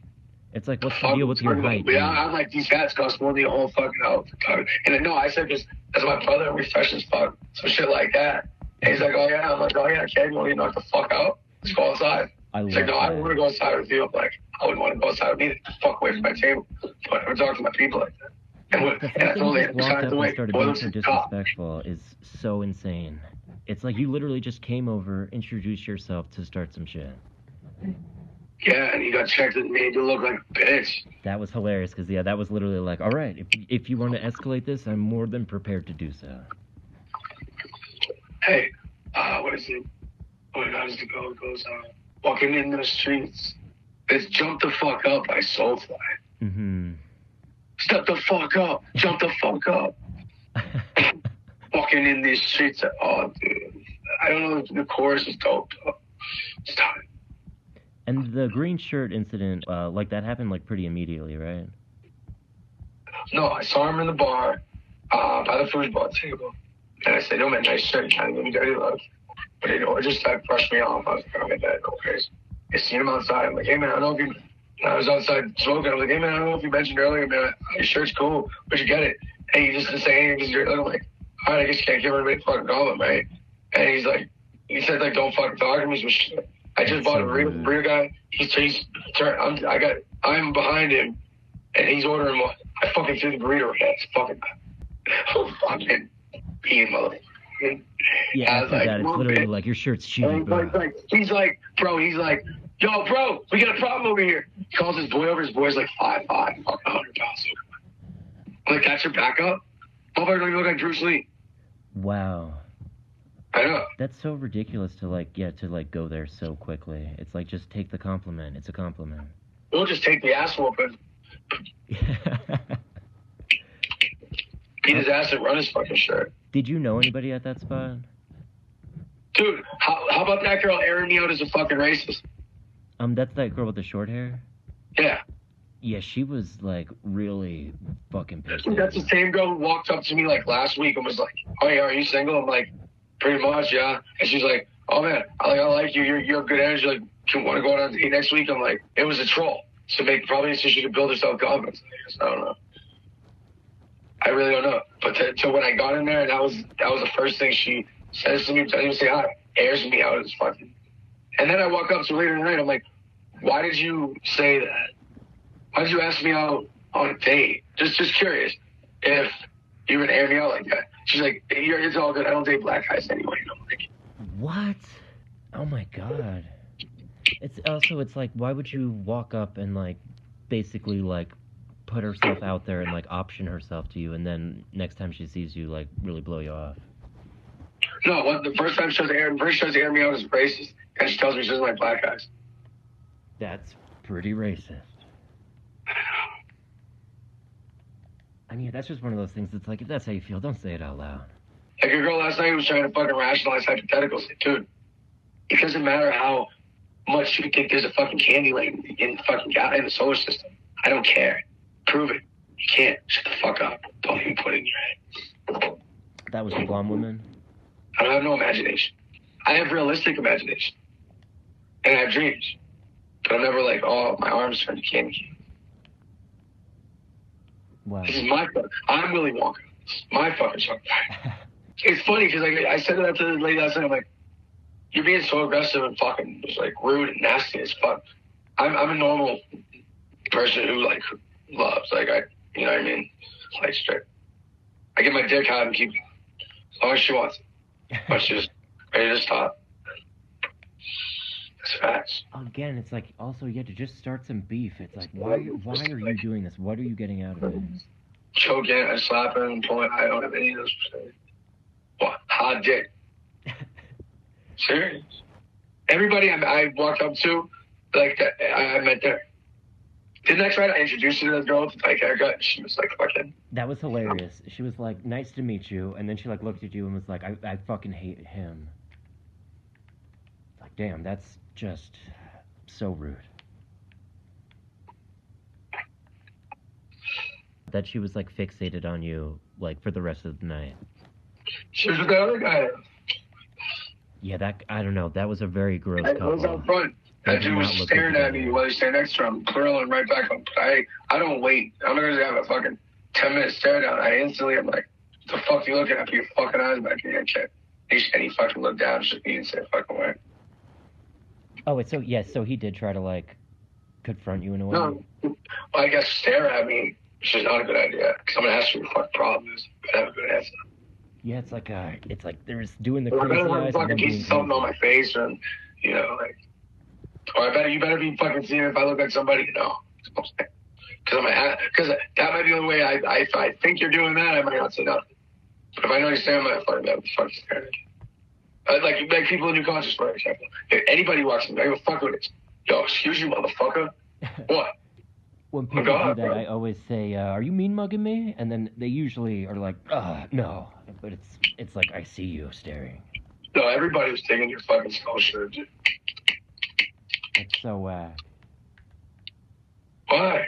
It's like, what's the deal with your height?
Yeah? I'm like, these guys cost more than the whole fucking outfit. And then, no, I said, because that's my brother, we fresh as fuck. Some shit like that. And he's like, oh, yeah. I'm like, oh, yeah, okay, you want to knock the fuck out? Let's go outside.
I
He's like, no, I don't want to go outside with you. I'm like, I wouldn't want to go outside with me. Fuck away from my table. Don't ever talk to my people like that. And,
The
what,
fact
and I
that
told
you
him,
just walked up
the
and started being so disrespectful is so insane. It's like you literally just came over, introduced yourself to start some shit.
Yeah, and he got checked and made to look like a bitch.
That was hilarious because yeah, that was literally like, all right, if if you want to escalate this, I'm more than prepared to do so.
Hey, uh, what is it? What does the go? Goes uh, walking in the streets. It's jump the fuck up by Soulfly.
Mm-hmm.
Step the fuck up. Jump the fuck up. Walking in these streets. Oh, dude. I don't know if the chorus is dope. Though. It's time.
And the green shirt incident, uh, like that happened like pretty immediately, right?
No, I saw him in the bar uh, by the foosball table. And I said, yo, man, nice shirt. Kind of give me dirty love. But, you know, it just like brushed me off. I was like, okay, that, no crazy. I seen him outside. I'm like, hey, man, I don't know if you. I was outside smoking. I was like, hey, man, I don't know if you mentioned earlier, man, your shirt's cool. Where'd you get it? And he just didn't say anything because you're I'm like, all right, I guess you can't give everybody a fucking compliment, right? And he's like, he said, like, don't fucking talk to me. Some shit. I just
That's
bought
so
a
rude.
burrito guy. He's, he's turn, I'm, I got, I'm behind him, and he's ordering one. I fucking threw the burrito at his fucking, oh, fucking, being motherfucker.
Yeah,
I was like,
that, it's literally
man."
like your shirt's
he's like, like, he's like, bro, he's like, yo, bro, we got a problem over here. He calls his boy over. His boy's like five five, fucking hundred pounds. I'm like, that's your backup. Motherfucker don't even look like Bruce Lee.
Wow.
I know.
That's so ridiculous to like, yeah, to like go there so quickly. It's like just take the compliment. It's a compliment.
We'll just take the ass whooping, beat his ass and run his fucking shirt.
Did you know anybody at that spot?
Dude, how, how about that girl airing me out as a fucking racist?
Um, that's that girl with the short hair.
Yeah.
Yeah, she was like really fucking pissed.
That's the same girl who walked up to me like last week and was like, "Oh yeah, are you single?" I'm like, "Pretty much, yeah." And she's like, "Oh man, I like I like you. You're you're good energy. Like, you want to go out on a date next week?" I'm like, "It was a troll." So make probably so she could build her self confidence. I don't know. I really don't know. But to, to when I got in there, and that was that was the first thing she says to me. Doesn't even say hi. Airs me out as fucking. And then I walk up to later in the night. I'm like, "Why did you say that? Why did you ask me out on a date? Just just curious if you would air me out like that." She's like, "It's all good. I don't date black guys anyway." I'm like,
What? Oh my god. It's also it's like why would you walk up and like basically like put herself out there and like option herself to you and then next time she sees you like really blow you off.
"No, what? The first time she to air, first to air me out as racist, and she tells me she doesn't like black guys."
That's pretty racist. I mean, that's just one of those things that's like if that's how you feel, don't say it out loud.
Like a girl last night was trying to fucking rationalize hypotheticals. Dude, it doesn't matter how much you think there's a fucking candy lane in the fucking guy in the solar system. I don't care. Prove it. You can't. Shut the fuck up. Don't even put it in your head.
That was the blonde woman.
I don't have no imagination. I have realistic imagination. And I have dreams. But I'm never like, oh, my arms turn to candy.
Wow.
This is my fuck. I'm Willy Wonka. It's my fucking. It's funny because like, I said that to the lady last night. I'm like, you're being so aggressive and fucking just like rude and nasty as fuck. I'm, I'm a normal person who like loves. Like I, you know what I mean? Like straight. I get my dick out and keep it as long as she wants. But she's just ready to stop. That's facts.
Again, it's like also you had to just start some beef. It's like why why are you doing this? What are you getting out of it?
Choking in, I slap her and pull it. I don't have any of those. What? Hot dick. Serious. Everybody I, I walked up to, like, I, I met there. Didn't I try to introduce you to the girl with the tight haircut? She was like, fucking,
That was hilarious. She was like, "Nice to meet you," and then she like looked at you and was like, "I, I fucking hate him." Damn, that's just so rude. That she was like fixated on you like for the rest of the night.
she was with the other guy.
Yeah, that I don't know. That was a very gross
I was out front. That dude was staring at me while he standing next to him, curling right back up. I, I don't wait. I'm not gonna have a fucking 10 minute stare down. I instantly, I'm like, the fuck you looking at? Put your fucking eyes back in your head. And he, fucking looked down, just me and said, fucking way.
Oh, so yes, so he did try to like confront you in a way.
No, well, I guess stare at me, which is not a good idea. Because I'm gonna ask you what the problem is. But have a good answer.
Yeah, it's like uh, it's like there's doing the
Or I
crazy
better
eyes.
a fucking of something on my face, and you know, like, or I better you better be fucking seeing if I look like somebody you know. Because I'm because that might be the only way I, I if I think you're doing that, I might not say nothing. But if I know you're saying that, fucking that fucking staring at you. Uh, Like like people in New Conscious, for example. If anybody walks in, I go fuck with it. Yo, excuse you, motherfucker. What?
When people
God,
do that,
bro.
I always say, uh, "Are you mean mugging me?" And then they usually are like, "Uh, no." But it's it's like I see you staring.
No, everybody was taking your fucking skull shirt. dude.
It's so uh.
Why?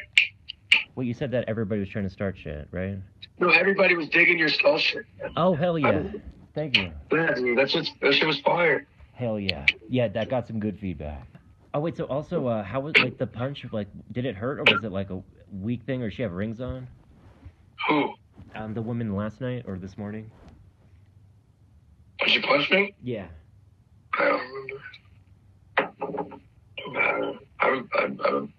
Well, you said that everybody was trying to start shit, right?
No, everybody was digging your skull shirt.
Oh hell yeah! Thank you.
Yeah, dude, that's just that shit was fire.
Hell yeah. Yeah, that got some good feedback. Oh wait, so also, uh, how was like the punch? Like, did it hurt or was it like a weak thing, or did she have rings on?
Who?
Um, the woman last night or this morning?
Did you punch me?
Yeah.
I don't remember. I I I would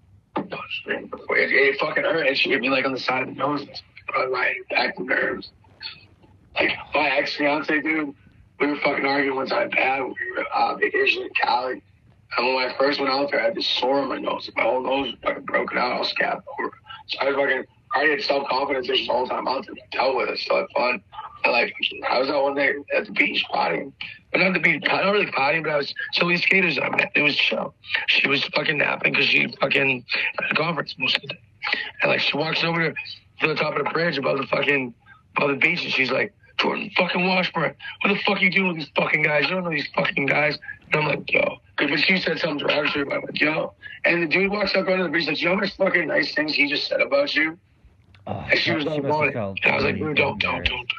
me before. It, it fucking hurt, and she hit me like on the side of the nose. Probably my back nerves. Like my ex fiance, dude. We were fucking arguing one time bad. We were uh, vacation in Cali. And when I first went out there, I had this sore on my nose. My whole nose was fucking broken out. I was scabbed over. So I was fucking, I already had self confidence issues all the time out there. I dealt with it. I had fun. And like, I was out one day at the beach potting. But not the beach, not really potting, but I was, so these skaters I met, it was chill. She was fucking napping because she fucking at a conference most of the day. And like, she walks over to the top of the bridge above the fucking, above the beach, and she's like, Jordan fucking Washburn, what the fuck are you doing with these fucking guys? You don't know these fucking guys. And I'm like, yo. But she said something to derogatory about me. Like, yo. And the dude walks up onto the beach, like, you know how much fucking nice things he just said about you?
Oh,
And she was
she
all
must
about
have
it.
felt
And I was like, don't, don't, don't.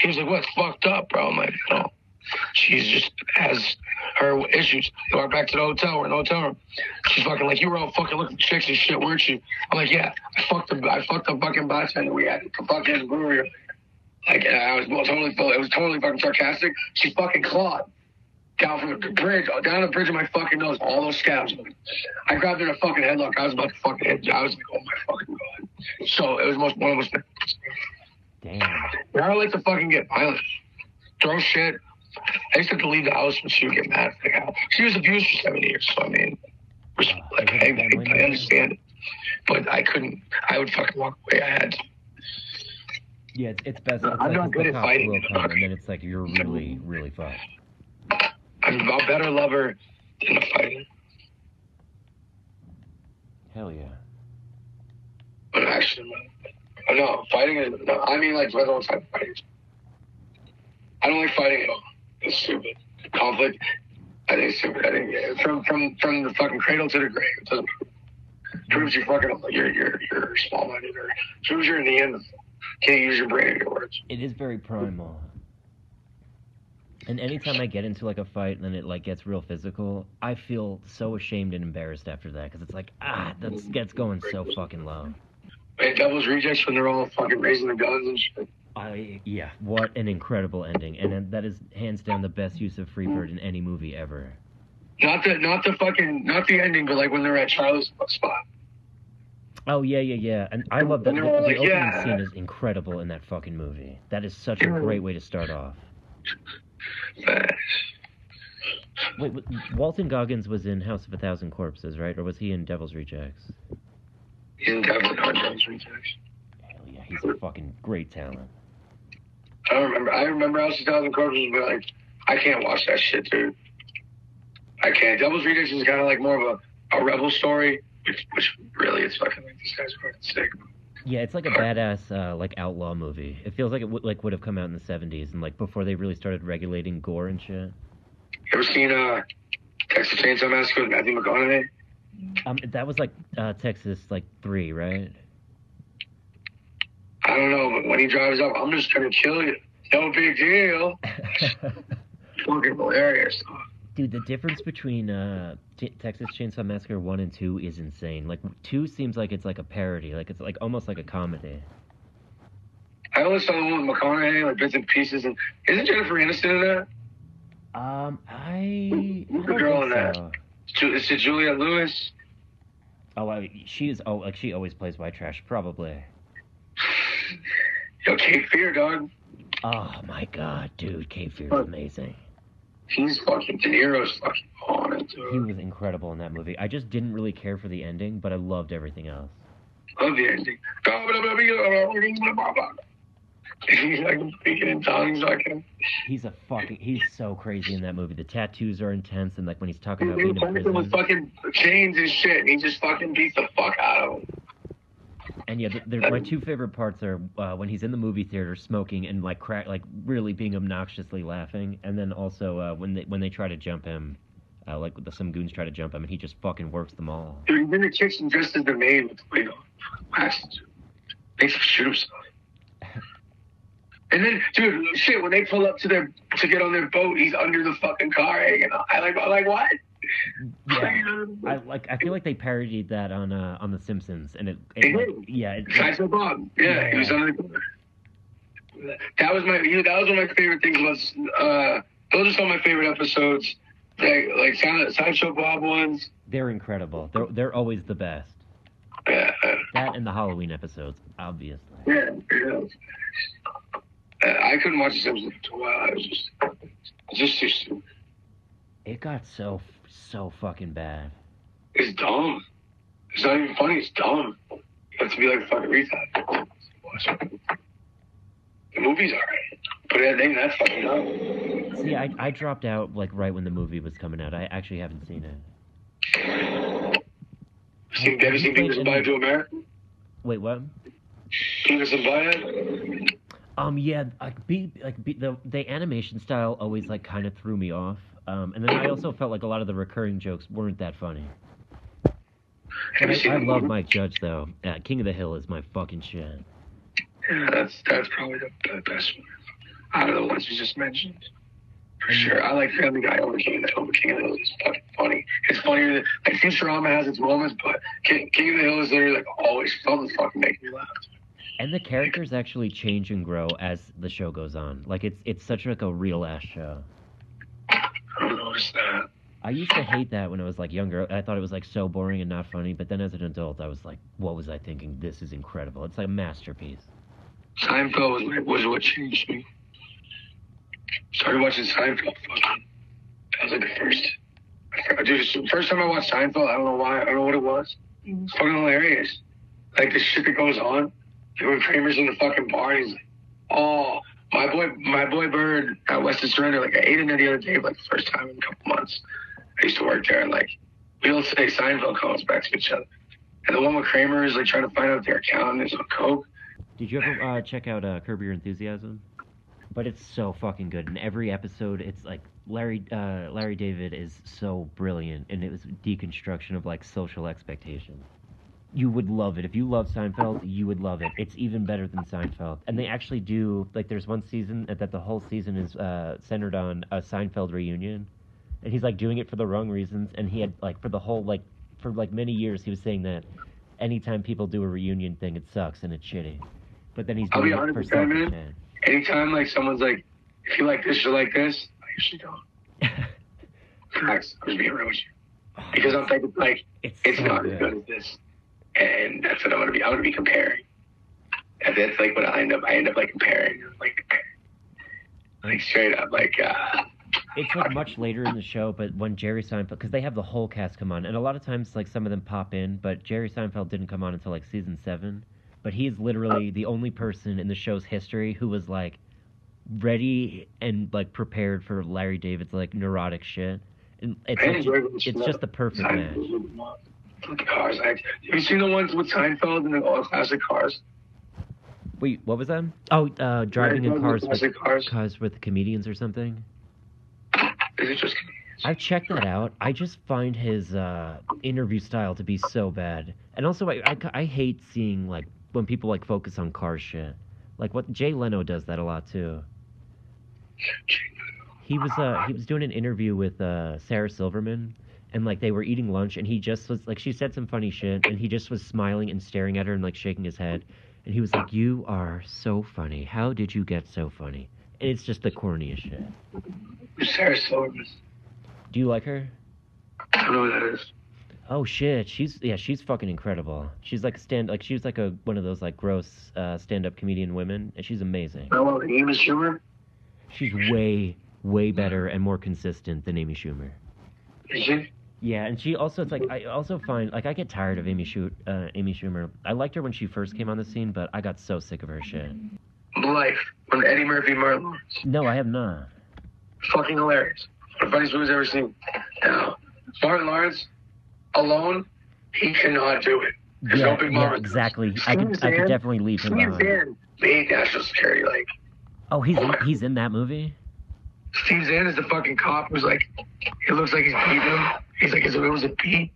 He was like, what's fucked up, bro? I'm like, no. She's just has her issues. We walk back to the hotel. We're in the hotel room. She's fucking like, you were all fucking looking for chicks and shit, weren't you? I'm like, yeah. I fucked the, I fucked the fucking bartender we had at the fucking brewery. Like, I was totally, it was totally fucking sarcastic. She fucking clawed down from the bridge, down the bridge of my fucking nose, all those scabs. I grabbed her in a fucking headlock. I was about to fucking hit. I was like, oh my fucking god. So it was most one of those most.
Damn.
Now I like to fucking get violent, throw shit. I used to have to leave the house when she would get mad. Like, she was abused for seven years, so I mean, like, I,
it a family
I, I understand it, but I couldn't. I would fucking walk away. I had to.
Yeah, it's, it's best. It's
I'm
like
not good at fighting.
will come, and then it's like you're really, really fucked.
I'm a better lover than a fighter.
Hell yeah.
But actually, no, fighting is. No, I mean, like, I don't of fighting. I don't like fighting at all. It's stupid. Conflict. I think it's stupid. I think yeah, from from from the fucking cradle to the grave. It proves you fucking you're you're you're small minded or proves you're in the end can't use your brain in your words.
It is very primal. And anytime I get into like a fight and then it like gets real physical, I feel so ashamed and embarrassed after that because it's like ah, that's gets going so fucking low.
And Devil's Rejects when they're all fucking raising the guns and shit.
I yeah, what an incredible ending, and that is hands down the best use of Freebird in any movie ever.
Not the not the fucking not the ending, but like when they're at Charlie's spot.
Oh yeah, yeah, yeah, and I love that. The, the opening
yeah.
scene is incredible in that fucking movie. That is such a great way to start off. Wait, Walton Goggins was in House of a Thousand Corpses, right? Or was he in Devil's Rejects?
He's in Devil's Devil's Rejects.
Hell yeah, he's a fucking great talent.
I don't remember. I remember House of a Thousand Corpses, but like, I can't watch that shit, dude. I can't. Devil's Rejects is kind of like more of a, a rebel story, which, which really it's fucking like these guys fucking sick.
Yeah, it's like a badass uh, like outlaw movie. It feels like it would like would have come out in the '70s and like before they really started regulating gore and shit.
You ever seen uh, Texas Chainsaw Massacre with Matthew McConaughey?
Um, that was like uh, Texas like three, right?
I don't know, but when he drives up, I'm just gonna kill you. No big deal. Fucking hilarious.
Dude, the difference between uh, T- Texas Chainsaw Massacre one and two is insane. Like two seems like it's like a parody, like it's like almost like a comedy.
I always saw the one with McConaughey, like bits and pieces, and isn't Jennifer Aniston in that?
Um, I,
Who's the girl in that?
so.
It Juliette Lewis?
Oh, I, she is. Oh, like she always plays white trash, probably.
Yo, Cape Fear, dog.
Oh my god, dude, Cape Fear is amazing.
He's fucking De Niro's fucking on it,
He was incredible in that movie. I just didn't really care for the ending, but I loved everything else.
Love the ending. He's like speaking in tongues, fucking.
Uh, he's a fucking. He's so crazy in that movie. The tattoos are intense, and like when he's talking about
He
being in
was with fucking chains and shit. And he just fucking beats the fuck out of him.
And yeah, my two favorite parts are uh, when he's in the movie theater smoking and like crack, like really being obnoxiously laughing, and then also uh, when they when they try to jump him, uh, like the, some goons try to jump him, and he just fucking works them all.
He's in the kitchen dressed as the maid with the wig on. Waxes. Him shoot himself. And then, dude, shit, when they pull up to their to get on their boat, he's under the fucking car hanging. I like, I'm like, what?
Yeah, I like. I feel like they parodied that on uh, on The Simpsons, and it, it like, yeah, it,
Kaiser Bob. Yeah, he was car. That was my, you know, that was one of my favorite things about. Uh, those are some of my favorite episodes. Like, like Sideshow Bob ones.
they're incredible. They're they're always the best.
Yeah,
That and the Halloween episodes, obviously.
yeah. yeah. Uh, I couldn't watch The Simpsons for a while. I was just, just too stupid.
It got so so fucking bad.
It's dumb. It's not even funny. It's dumb. You have to be like a fucking retard. The movie's alright, but I think that's fucking dumb.
See, I I dropped out like right when the movie was coming out. I actually haven't seen it.
Seen, have you seen and Butthead to America?
Wait, what?
Beavis and
Um, yeah, like be like be, the the animation style always like kind of threw me off. Um, and then I also felt like a lot of the recurring jokes weren't that funny. I, I love? Mike Judge though. Uh, King of the Hill is my fucking shit.
Yeah, that's that's probably the, the best one out of the ones you just mentioned. For sure. I like Family Guy over King of the Hill, but King of the Hill is fucking funny. It's funnier than like Futurama has its moments, but King, King of the Hill is literally like always fun to fucking make me laugh.
And the characters actually change and grow as the show goes on. Like it's it's such like a real ass show.
I that.
I used to hate that when I was like younger. I thought it was like so boring and not funny. But then as an adult, I was like, what was I thinking? This is incredible. It's like a masterpiece.
Seinfeld was, was what changed me. Started watching Seinfeld. Fucking, that was like the first. Dude, the first time I watched Seinfeld, I don't know why. I don't know what it was. Mm-hmm. It's fucking hilarious. Like the shit that goes on. Like when Kramer's in the fucking bar, and he's like, "Oh, my boy, my boy Bird at Western Surrender. Like I ate in there the other day, like the first time in a couple months. I used to work there, and like we all say Seinfeld calls back to each other. And the one with Kramer is like trying to find out their accountant is on coke.
Did you ever uh, check out uh, Curb Your Enthusiasm? But it's so fucking good. In every episode, it's like Larry uh, Larry David is so brilliant, and it was deconstruction of like social expectations. You would love it if you love Seinfeld. You would love it. It's even better than Seinfeld. And they actually do like there's one season that the whole season is uh, centered on a Seinfeld reunion, and he's like doing it for the wrong reasons. And he had like for the whole like for like many years he was saying that anytime people do a reunion thing, it sucks and it's shitty. But then he's
I'll
doing
be
it for
man.
man.
anytime like someone's like, if you like this, you like this, I usually don't. Facts. I'm just being real with you. Because I'm thinking like
it's
it's
so
not
good.
as good as this. And that's what I'm gonna be I'm gonna be comparing. And that's like what I end up I end up like comparing. Like like straight up like uh
It's like much later in the show, but when Jerry Seinfeld, because they have the whole cast come on, and a lot of times like some of them pop in, but Jerry Seinfeld didn't come on until like season seven. But he's literally the only person in the show's history who was like ready and like prepared for Larry David's like neurotic shit. And it's like, it's just the perfect match.
Cars. I, have you seen the ones with Seinfeld and the all classic cars?
Wait, what was that? Oh, uh, driving in cars with
classic cars.
cars with comedians or something.
Is it just
I've checked that out. I just find his uh, interview style to be so bad, and also I, I, I hate seeing like when people like focus on car shit. Like what Jay Leno does that a lot too. He was uh he was doing an interview with uh Sarah Silverman, and like they were eating lunch, and he just was like she said some funny shit, and he just was smiling and staring at her and like shaking his head, and he was like, "You are so funny. How did you get so funny?" And it's just the corniest shit.
Sarah Silverman?
Do you like her?
I don't know who that is.
Oh shit, she's yeah, she's fucking incredible. She's like a stand like she's like a one of those like gross uh, stand up comedian women, and she's amazing.
Love Amy Schumer.
She's way way better and more consistent than Amy Schumer.
Is she?
Yeah, and she also it's like I also find like I get tired of Amy Schu- uh, Amy Schumer. I liked her when she first came on the scene, but I got so sick of her shit.
Life. When Eddie Murphy Martin. Lawrence.
No, I have not.
Fucking hilarious. One of the funniest movies I've ever seen. Now, Martin Lawrence, alone, he cannot do it. There's
Yeah,
no big
yeah, exactly. I could I could definitely leave him
Steve. Zahn made National Security. Like,
Oh, he's he's in that movie.
Steve Zahn is the fucking cop who's like, it looks like he's beating him. He's like, his it was a beat.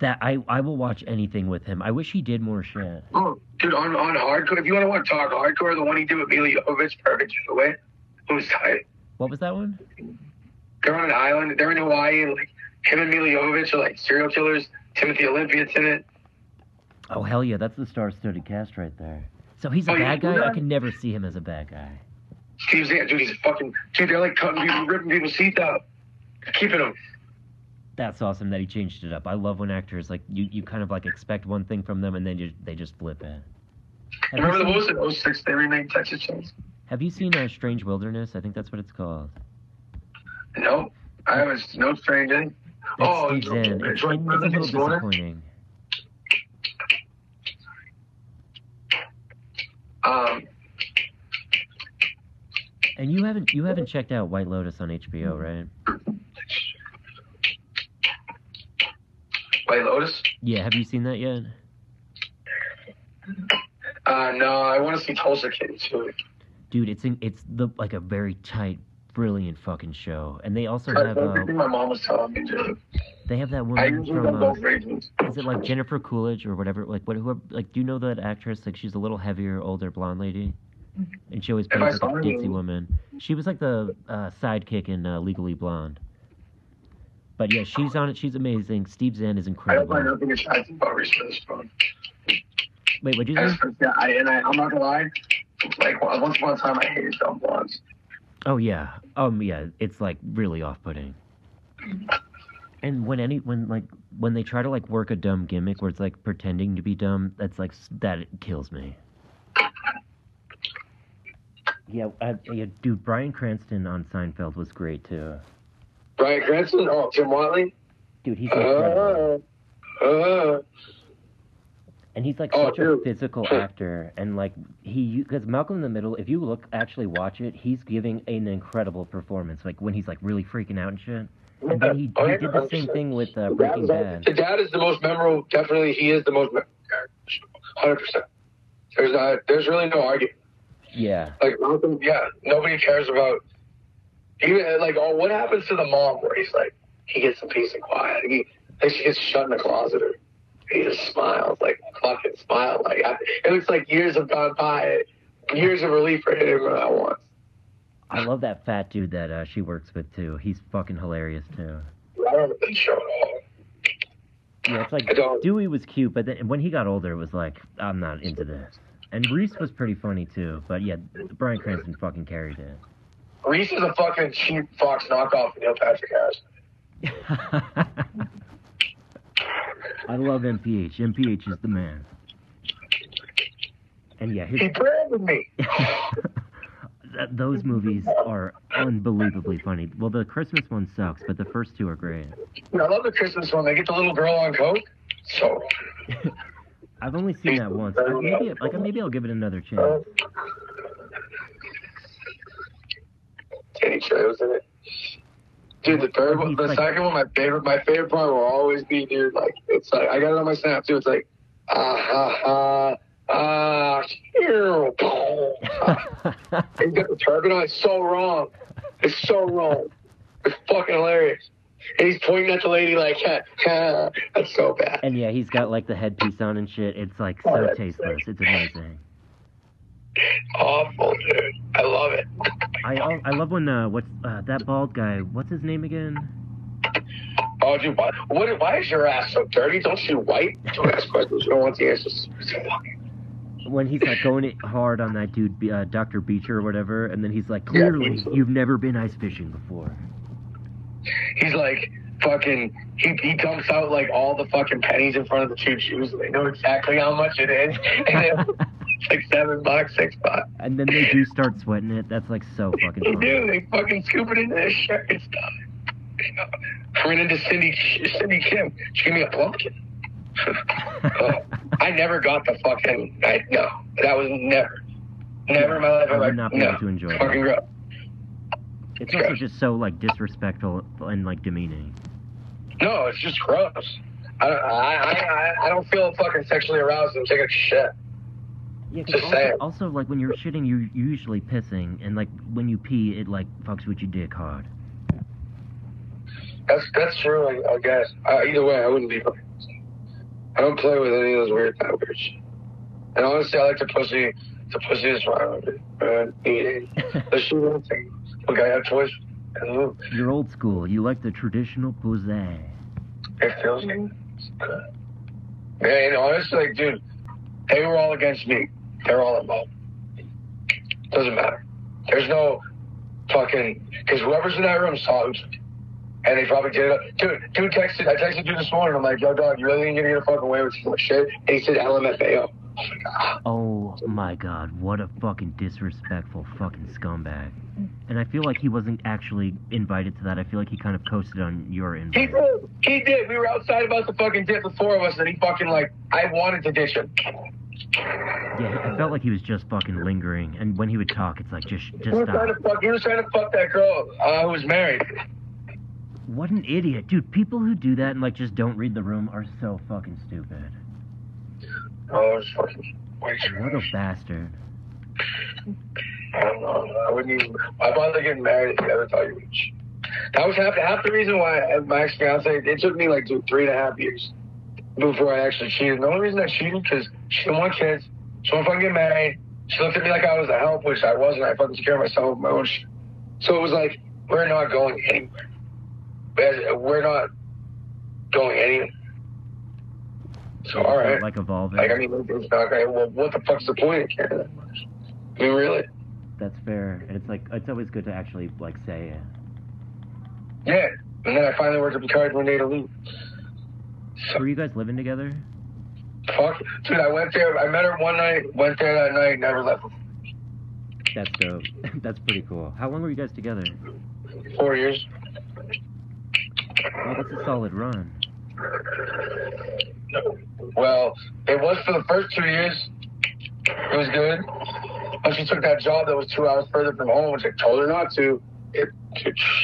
That I I will watch anything with him. I wish he did more shit.
Oh, dude, on, on hardcore, if you want to want to talk hardcore, the one he did with Milla Jovovich, perfect away. It was tight.
What was that one?
They're on an island. They're in Hawaii. Like him and Milla Jovovich are like serial killers. Timothy Olyphant's in it.
Oh hell yeah, that's the star-studded cast right there. So he's a
Oh, yeah,
bad guy. I can never see him as a bad guy.
Steve Zahn, dude, he's fucking. Dude, they're like cutting people, ripping people's teeth out, keeping them.
That's awesome that he changed it up. I love when actors like you, you kind of like expect one thing from them and then you, they just flip it. Have
Remember the
you
what
seen,
was it? 06, they remade Texas
have you seen uh, Strange Wilderness? I think that's what it's called.
No, I haven't. No strange. Oh,
Steve Zahn.
it's-
It's,
it's-
it's a little
it's
disappointing.
Um,
And you haven't you haven't checked out White Lotus on HBO, right?
White Lotus.
Yeah, have you seen that yet?
Uh, no, I want to see Tulsa King too.
Dude, it's in, it's the like a very tight, brilliant fucking show. And they also
I
have uh,
my mom was telling me to.
they have that
I
woman
usually
from uh,
both regions.
is it like Jennifer Coolidge or whatever? Like what? Whoever, like do you know that actress? Like she's a little heavier, older blonde lady, and she always plays like a ditzy woman. She was like the uh, sidekick in uh, Legally Blonde. But yeah, she's on it. She's amazing. Steve Zahn is
I don't
incredible.
nothing attractive about Reese Witherspoon.
Wait, what do you say?
for, yeah, I, and I, I'm not gonna lie. Like once upon a time, I hated dumb blondes.
Oh yeah. Um yeah, it's like really off-putting. And when any when like when they try to like work a dumb gimmick where it's like pretending to be dumb, that's like that kills me. Yeah, uh, yeah, dude. Bryan Cranston on Seinfeld was great too.
Bryan Cranston. Oh, Tim Whatley.
Dude, he's incredible.
Uh, uh,
and he's like
oh,
such a
dude.
physical actor, and like he because Malcolm in the Middle. If you look actually watch it, he's giving an incredible performance. Like when he's like really freaking out and shit. And then he,
Oh,
he did the same thing with uh, Breaking Bad.
The dad is the most memorable. Definitely, he is the most memorable. Hundred percent. There's not. There's really no argument.
Yeah.
Like Malcolm, yeah, nobody cares about. Even like, oh, what happens to the mom where he's like, he gets some peace and quiet. He, like she gets shut in the closet, or he just smiles, like fucking smile. Like I, it looks like years have gone by, years of relief for him uh, once.
I love that fat dude that uh, she works with too. He's fucking hilarious too.
I don't remember the show at all.
Yeah, it's like Dewey was cute, but then when he got older, it was like I'm not into this. And Reese was pretty funny too, but yeah, Bryan Cranston fucking carried it.
Reese is a fucking cheap Fox knockoff of Neil Patrick Harris.
I love NPH. NPH is the man. And yeah, his,
He branded me.
those movies are unbelievably funny. Well, the Christmas one sucks, but the first two are great.
I love the Christmas one. They get the little girl on coke. So
I've only seen that once. Maybe like maybe I'll give it another chance.
Danny Trejo's in it. Dude, the third one, the second one, my favorite, my favorite part will always be, dude. Like it's like I got it on my snap too. It's like ah ha ha ah. ew. And got the turban on. It's so wrong. It's so wrong. It's fucking hilarious. And he's pointing at the lady like, ha, ha. that's so bad.
and yeah, he's got like the headpiece on and shit. It's like
Oh,
so
that's
tasteless. It's amazing.
Awful, dude. I love it.
I I love when uh what's uh, that bald guy? What's his name again?
Oh, dude, why, what, why is your ass so dirty? Don't you white? Don't ask questions. You don't want the answers.
When he's like going it hard on that dude, uh, Dr. Beecher or whatever, and then he's like, clearly
Beecher.
you've never been ice fishing before.
He's like, fucking he, he dumps out like all the fucking pennies in front of the two Jews. They know exactly how much it is, and it's like seven bucks, six bucks.
And then they do start sweating it. That's like so fucking
They do. They fucking scoop it into their shirt and stuff. You know, I ran into Cindy Cindy Kim. She gave me a pumpkin. Oh, I never got the fucking. I, no, that was never, never in my life.
I
I'm
would not be
no,
able to enjoy that.
fucking gross.
It's also just so like disrespectful and like demeaning.
No, it's just gross. I, don't- I, I, I- I don't feel fucking sexually aroused. I'm taking a shit.
Yeah, 'cause also, also like when you're shitting, you're usually pissing, and like when you pee, it like fucks with your dick hard.
That's that's true. I, I guess. Uh, either way, I wouldn't be. I don't play with any of those weird shit. And honestly, I like the pussy. The pussy is fine. Uh, eating. The shooting thing. Look, I have toys.
You're old school. You like the traditional pussy.
it feels good. Man, honestly, like, dude, they were all against me. They're all involved. Doesn't matter. There's no fucking because whoever's in that room saw who's and they probably did it. Dude, dude texted. I texted you this morning. I'm like, yo, dog, you really ain't gonna get a fucking away with some shit? And he said LMFAO.
Oh my god, what a fucking disrespectful fucking scumbag. And I feel like he wasn't actually invited to that. I feel like he kind of coasted on your
He
invite.
did. He did. We were outside about to fucking dip, the four of us, and he fucking like, I wanted to ditch him.
Yeah, I felt like he was just fucking lingering. And when he would talk, it's like just
He
just
was
stop.
trying to fuck. He was trying to fuck that girl uh, who was married.
What an idiot, dude! People who do that and like just don't read the room are so fucking stupid.
Oh, it was fucking way too
What a bastard.
I don't know. I wouldn't even. Why bother getting married if you never thought you would? That was half half the reason why my ex fiance. It took me like two, three and a half years before I actually cheated. The only reason I cheated because she didn't want kids. She didn't fucking get married. She looked at me like I was a help, which I wasn't. I fucking took care of myself, my own shit. So it was like we're not going anywhere. We're not going anywhere. So all right.
Like evolving.
Like I mean, it's not okay. Well, what the fuck's the point of caring that much? I mean, really?
That's fair. And it's like it's always good to actually like say it.
Yeah. And then I finally worked at Picard one day to leave. So,
Were you guys living together?
fuck. Dude, I went there. I met her one night, went there that night, never left.
That's dope. That's pretty cool. How long were you guys together?
Four years.
Well, that's a solid run.
Well, it was for the first two years. It was good. But she took that job that was two hours further from home, which I told her not to. It,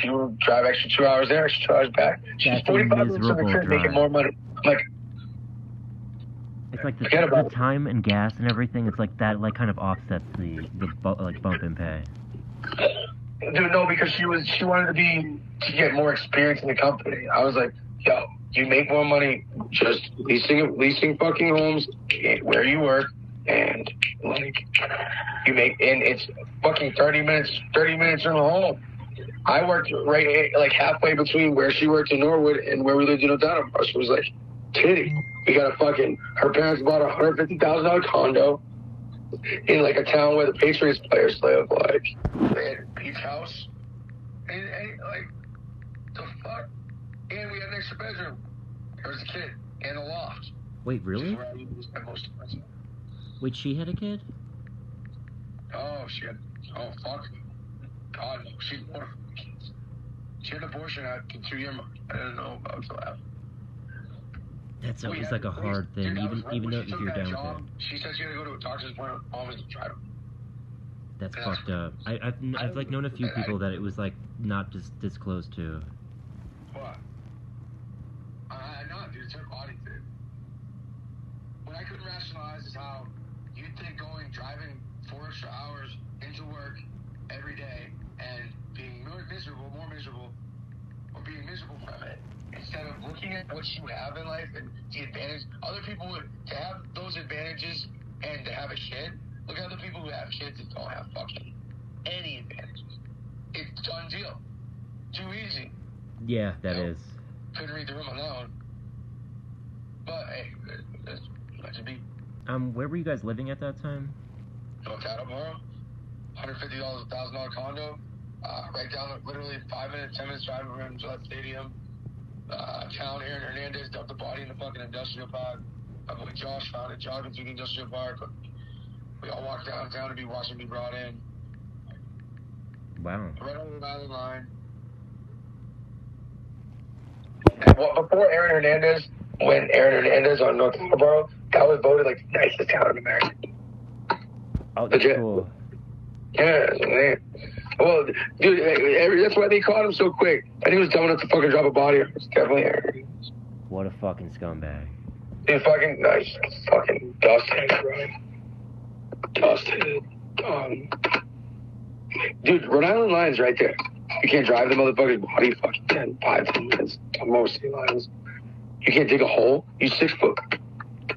she would drive extra two hours there, extra two hours back. She's
That's
45 minutes from the crib making more money. Like,
It's like the,
Forget about
the time and gas and everything. It's like that like kind of offsets the the bu- like bump in pay.
Dude, no, because she was she wanted to be to get more experience in the company. I was like, yo, you make more money just leasing leasing fucking homes where you work, and like you make and it's fucking thirty minutes thirty minutes from the home. I worked right like halfway between where she worked in Norwood and where we lived in O'Donnell. She was like, titty. We got a fucking. Her parents bought a hundred fifty thousand dollar condo in like a town where the Patriots players live. Like, they had a beach house. And, and like, the fuck? And we had an extra bedroom. There was a kid and a loft.
Wait, really?
where I was my most.
Wait, she had a kid?
Oh shit. Oh fuck. God no. She's one of kids. She had an abortion at the two year mark. I didn't know about after.
That's
We
always
had-
like a
we-
hard thing,
dude,
even
right
even though if you're down with
job,
it.
She said she had to go to a doctor's appointment. Mom was trying to.
That's fucked up. I, I've I've like known a few
I- I-
people that it was like not just disclosed to.
What? I, I know, dude. It's her body, dude. What I couldn't rationalize is how you'd think going driving four extra hours into work every day and being miserable, more miserable, or being miserable from it. Instead of looking at what you have in life and the advantage, other people would to have those advantages and to have a shit. Look at the people who have shit that don't have fucking any advantages. It's done deal. Too easy.
Yeah, that
you know,
is.
Couldn't read the room alone. But hey, that's, that's a.
Um, where were you guys living at that time?
Ocata Borough. $150, $1,000 condo, uh, right down literally five minutes, 10 minutes drive from Gillette Stadium. Uh, town Aaron Hernandez dumped the body in the fucking industrial park. My boy Josh found it jogging through the industrial park. But we all walked downtown to be watching me brought in.
Wow.
Right on the island line. Well, before Aaron Hernandez, when Aaron Hernandez on North Attleborough, that was voted like the nicest town in America.
Oh, that's
Legit.
cool.
Yeah, man. Well, dude, that's why they caught him so quick. And he was dumb enough to fucking drop a body. It was definitely Aaron.
What a fucking scumbag.
Dude, fucking nice. Fucking dusted, bro. Dusted. Um, dude, Rhode Island line's right there. You can't drive the motherfucker's body fucking 10, 5, 10 minutes most state lines. You can't dig a hole. You six foot.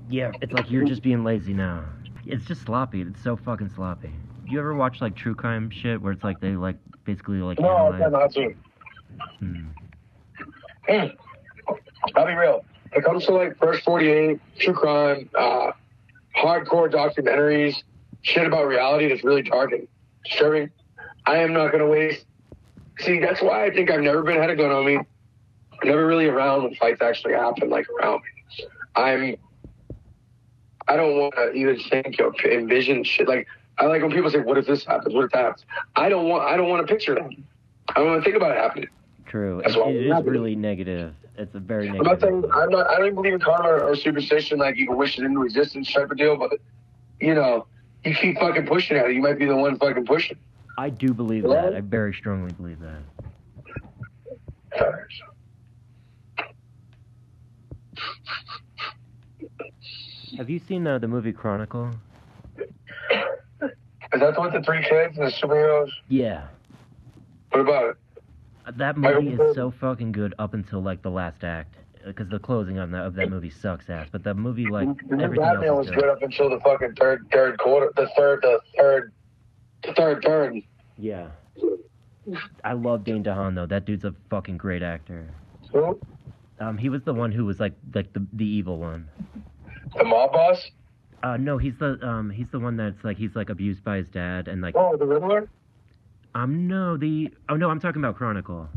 Yeah, it's like you're just being lazy now. It's just sloppy. It's so fucking sloppy. You ever watch like true crime shit where it's like they like basically like
No,
analyze-
not to.
Hmm.
Mm. I'll be real. When it comes to like First 48, true crime, uh, hardcore documentaries, shit about reality that's really dark and disturbing, I am not to waste. See, that's why I think I've never been had a gun on me. I'm never really around when fights actually happen, like around me. I'm. I don't want to even think or envision shit. Like I like when people say, "What if this happens? What if that happens?" I don't want. I don't want to picture that. I don't want to think about it happening.
True.
That's
It, it is really negative. It's a very
I'm not saying I'm not. I don't even believe in karma or, or superstition, like you can wish it into existence type of deal. But you know, you keep fucking pushing at it. You might be the one fucking pushing.
I do believe that. I very strongly believe that. Have you seen uh, the movie Chronicle?
Is that with the three kids and the superheroes?
Yeah.
What about it?
Uh, That movie is so fucking good up until like the last act, because the closing of that of that movie sucks ass. But the movie like everything
Batman
else
was good
good.
up until the fucking third, third quarter, the third, the third, the third, turn.
Yeah. I love Dane DeHaan though. That dude's a fucking great actor.
Who?
Um, he was the one who was like like the the evil one.
The mob boss?
Uh, no, he's the um he's the one that's like he's like abused by his dad and like
Oh, the Riddler?
um no the oh no I'm talking about Chronicle.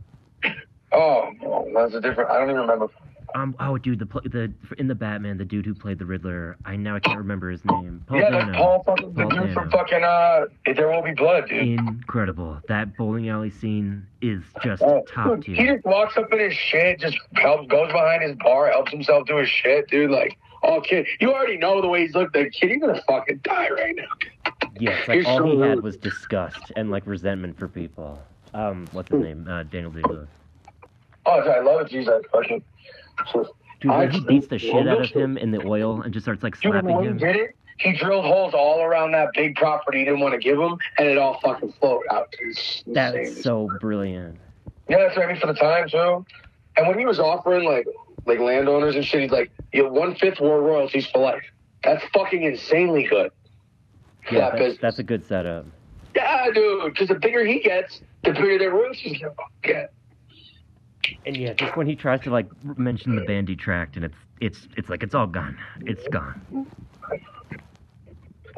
Oh, that's a different. I don't even remember.
Um oh dude the the in the Batman the dude who played the Riddler I now I can't remember his name. Paul
yeah,
Dano.
that's Paul fucking the
Paul
dude from fucking uh. There will be blood, dude.
Incredible. That bowling alley scene is just
Oh,
top
dude,
tier.
He just walks up in his shit, just helps, goes behind his bar, helps himself do his shit, dude. Like, oh, kid, you already know the way he's looked. Like, kid, you're gonna fucking die right now.
Yeah, it's like
He's
all
so
he had was disgust and like resentment for people. Um, what's his name? Uh, Daniel Day Lewis.
Oh, I love it, Jesus. Fucking.
Dude, when he beats the shit out of him in the oil and just starts like
Dude,
slapping
he
him.
did it, he drilled holes all around that big property he didn't want to give him, and it all fucking flowed out. Dude.
That's so brilliant.
Yeah, that's what I mean for the time too. And when he was offering like like landowners and shit, he's like, you know, one fifth war royalties for life. That's fucking insanely good.
Yeah,
that
that's, that's a good setup.
Yeah, dude. Because the bigger he gets, the bigger their royalties get.
And yeah, just when he tries to like mention the Bandy tract, and it's it's it's like it's all gone. It's gone.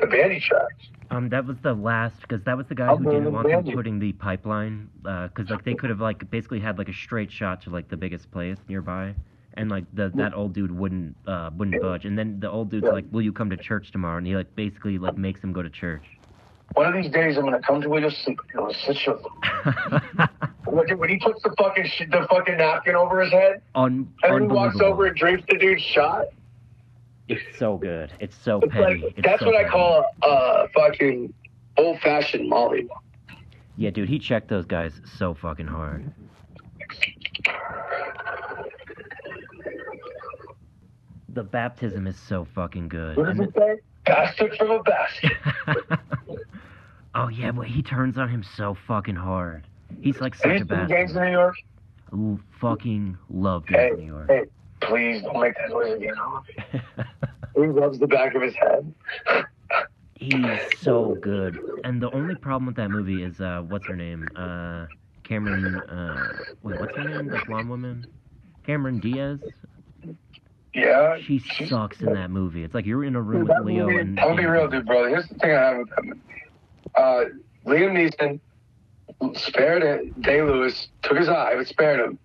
The bandy tract.
Um, that was the last because that was the guy
I'll
who didn't want them putting the pipeline because like they could have like basically had like a straight shot to like the biggest place nearby, and like the that old dude wouldn't uh wouldn't budge, and then the old dude's
Yeah.
like, "Will you come to church tomorrow?" And he like basically like makes him go to church.
One of these days, I'm gonna come to it just sleep. You know, sit you. When when he puts the fucking sh- the fucking napkin over his head,
Un-
and he walks over and drinks the dude's shot.
It's so good. It's so
It's
petty.
like
It's
that's
so
what I call a uh, fucking old fashioned Molly.
Yeah, dude, he checked those guys so fucking hard. The baptism is so fucking good.
What does it say? Bastard from a bastard.
oh yeah, but he turns on him so fucking hard. He's like such a
seen gangs
bastard.
in New York?
Ooh, fucking love
Hey,
Gangs of New York.
hey, please don't make that noise again. He rubs the back of his head.
He's so good. And the only problem with that movie is uh what's her name? Uh Cameron uh wait, what's her name? The blonde woman? Cameron Diaz?
Yeah.
She sucks in that movie. It's like you're in a room with Leo
movie-
and
I'll be real, dude, brother. Here's the thing I have with that movie. Uh, Liam Neeson spared it. Day Lewis took his eye, but spared him.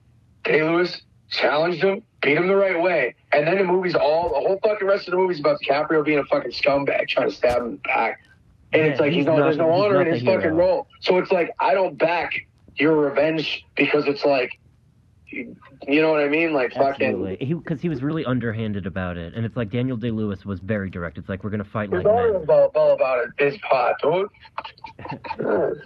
Day Lewis challenged him, beat him the right way, and then the movie's all the whole fucking rest of the movie's about DiCaprio being a fucking scumbag trying to stab him in the back. And
Yeah,
it's like
he's
he's no, there's no honor in his fucking role. So it's like I don't back your revenge because it's like, you know what I mean? Like fucking.
Absolutely, because he, was really underhanded about it, and it's like Daniel Day Lewis was very direct. It's like we're gonna fight like men.
was all, all about it. His pot, dude.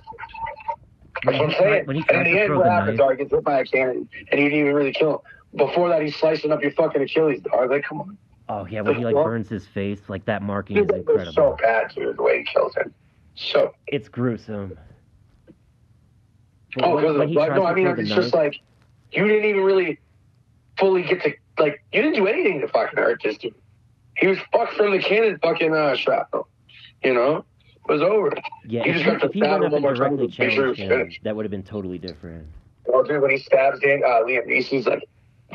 That's what I'm saying.
When he
and in the end, what happens? Dog gets hit by a cannon, and he didn't even really kill him. Before that, he's slicing up your fucking Achilles, dog. Like, come on.
Oh yeah, when he like burns his face, like that marking
Dude,
is
was so bad, dude. The way he kills him. So.
It's gruesome.
Oh, because
when he
like,
tries
no, I mean, it's just like you didn't even really fully get to like you didn't do anything to fucking hurt this dude. He was fucked from the cannon, fucking uh, shrapnel. You know, it was over.
yeah,
he
if
just
he,
to
if he went up
one
and
more time
directly
to make sure it
challenged
was
him, that would have been totally different.
Well, dude, when he stabs Dan, uh, Liam Neeson's like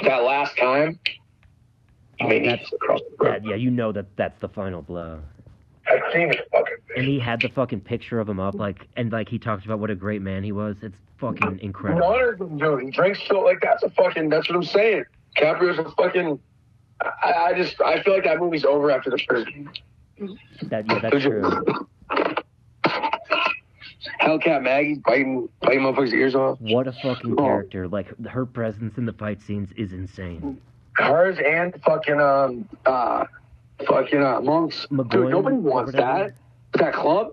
that last time.
Oh, that's-
across the room.
That, yeah, you know that that's the final blow.
Scene is fucking.
And he had the fucking picture of him up, like, and like he talked about what a great man he was. It's fucking incredible.
Honors him, dude. He drinks so like that's a fucking. That's what I'm saying. Caprio's a fucking. I, I just I feel like that movie's over after the first.
That yeah, that's true.
Hellcat Maggie biting biting motherfuckers' ears off.
What a fucking character! Like her presence in the fight scenes is insane.
Hers and fucking um uh fucking uh Monk's. Dude, nobody wants that. That club.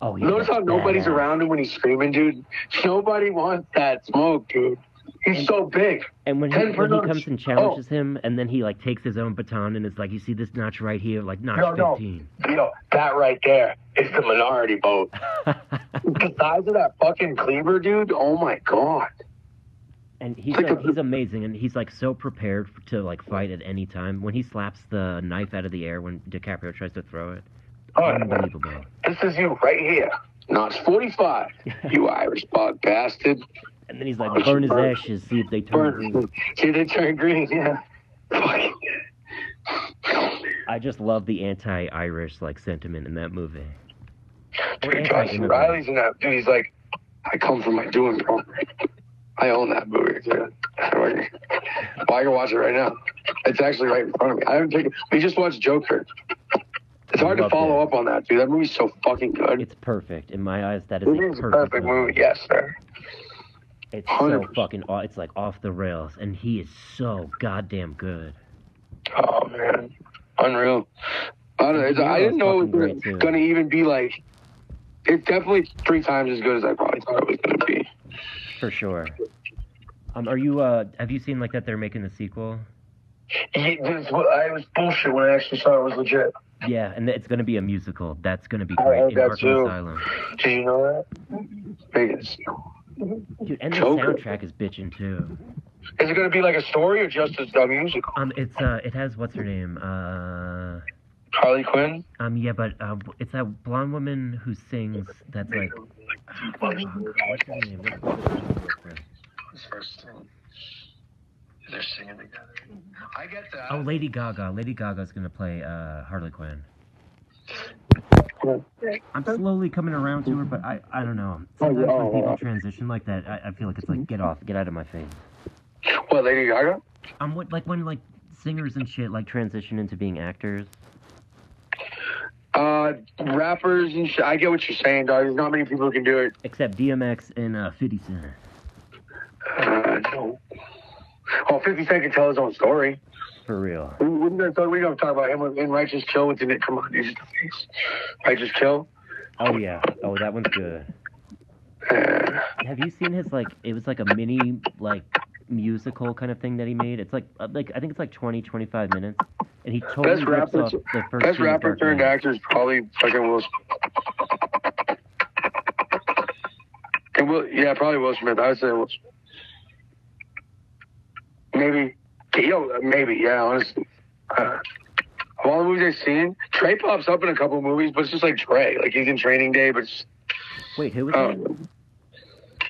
Oh yeah.
Notice how nobody's around him when he's screaming, dude. Nobody wants that smoke, dude. He's so big.
And when he, when he comes and challenges him, and then he like takes his own baton and it's like, "You see this notch right here, like notch
No, no.
15."
You know, that right there is the minority vote. The size of that fucking cleaver, dude. Oh my god.
And he's like, he's amazing, and he's like so prepared to like fight at any time. When he slaps the knife out of the air when DiCaprio tries to throw it,
Oh,
unbelievable.
this is you right here. Notch 45. You Irish bug bastard.
And then he's like, "Burn his ashes, see if they turn green."
Burn. See, they turn green, yeah.
I just love the anti-Irish like sentiment in that movie.
Dude, Reilly's in that. Dude, he's like, I come from my doing, bro. I own that movie, dude. well, I can watch it right now. It's actually right in front of me. I haven't taken. We just watched Joker. It's hard to follow
it.
up on that, dude. That movie's so fucking good.
It's perfect in my eyes. That is a perfect,
perfect movie, yes, sir.
It's so
100%.
fucking. aw- It's like off the rails, and he is so goddamn good.
Oh man, unreal. I, don't I didn't know it
fucking
was gonna even be like. It's definitely three times as good as I probably thought it was gonna be.
For sure. Um, are you? Uh, have you seen like that? They're making the sequel.
It, I was bullshit when I actually saw it was legit.
Yeah, and it's gonna be a musical. That's gonna be
I
great
heard
in
that too.
Asylum.
Did you know that? Vegas.
Dude, and the
Joker.
soundtrack is bitching too.
Is it gonna be like a story or just a, a musical?
Um, it's uh, it has what's her name? Uh,
Harley Quinn.
um, yeah, but uh, it's that blonde woman who sings. That's like, what's her name? What's-
First thing. They're singing together. I get that.
Oh, Lady Gaga. Lady Gaga's gonna play uh, Harley Quinn. I'm slowly coming around to her, but I, I don't know. Sometimes
Oh,
when people
oh.
transition like that, I, I feel like it's like get off, get out of my face.
What, Lady Gaga?
I'm what like when like singers and shit like transition into being actors.
Uh, rappers and shit. I get what you're saying, dog. There's not many people who can do it.
Except DMX and uh, 50 Cent.
Uh, no. Oh, 50 Cent can tell his own story.
For real.
We, we're gonna talk, we're gonna talk about him in Righteous Kill with the Nick. Come on, he's the face. Righteous Kill.
Oh yeah. Oh, that one's good.
Uh,
Have you seen his like? It was like a mini like musical kind of thing that he made. It's like uh, like I think it's like 20, 25 minutes, and he totally
Best
rips
rapper-
off the first.
best rapper turned actor is probably fucking Will. Smith. And Will, yeah, probably Will Smith. I would say Will. Maybe, yo, maybe, yeah. Honestly, uh, of all the movies I've seen, Trey pops up in a couple movies, but it's just like Trey. Like he's in Training Day, but it's,
Wait, who was it?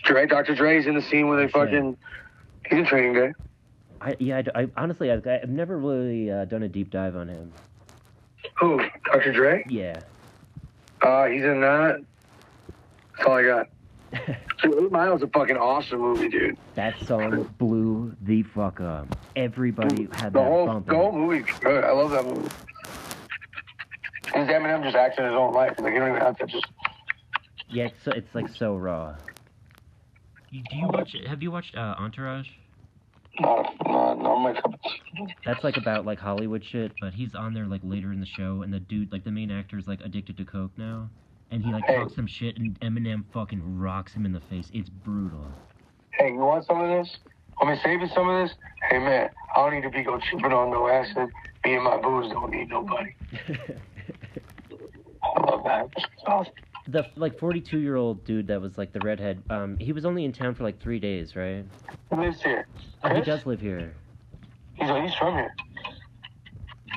Dre, Dr. Dre's in the scene where they
fucking shit.
He's in Training Day.
I, yeah, I, I honestly, I've, I've never really uh, done a deep dive on him.
Who? Dr. Dre?
Yeah.
Uh, he's in that. That's all I got. Eight Mile is a fucking awesome movie, dude.
That song blew the fuck up. Everybody had
The
that
whole,
bumping.
the whole movie, good. I love that movie. And Eminem just acting his own life. Like, you don't even have to just.
Yeah, it's, so, it's like so raw. Do you watch? It have you watched uh, Entourage?
No, no, no, my cup.
That's like about like Hollywood shit, but he's on there like later in the show, and the dude, like the main actor, is like addicted to coke now, and he like
Hey.
talks some shit, and Eminem fucking rocks him in the face. It's brutal.
Hey, you want some of this? Want me to save you some of this? Hey, man, I don't need to be go tripping on no acid. Me and my booze don't need nobody. I love that.
The like 42 year old dude that was like the redhead, um, he was only in town for like three days, right?
Who lives here?
Oh, he does live here.
He's, he's from here.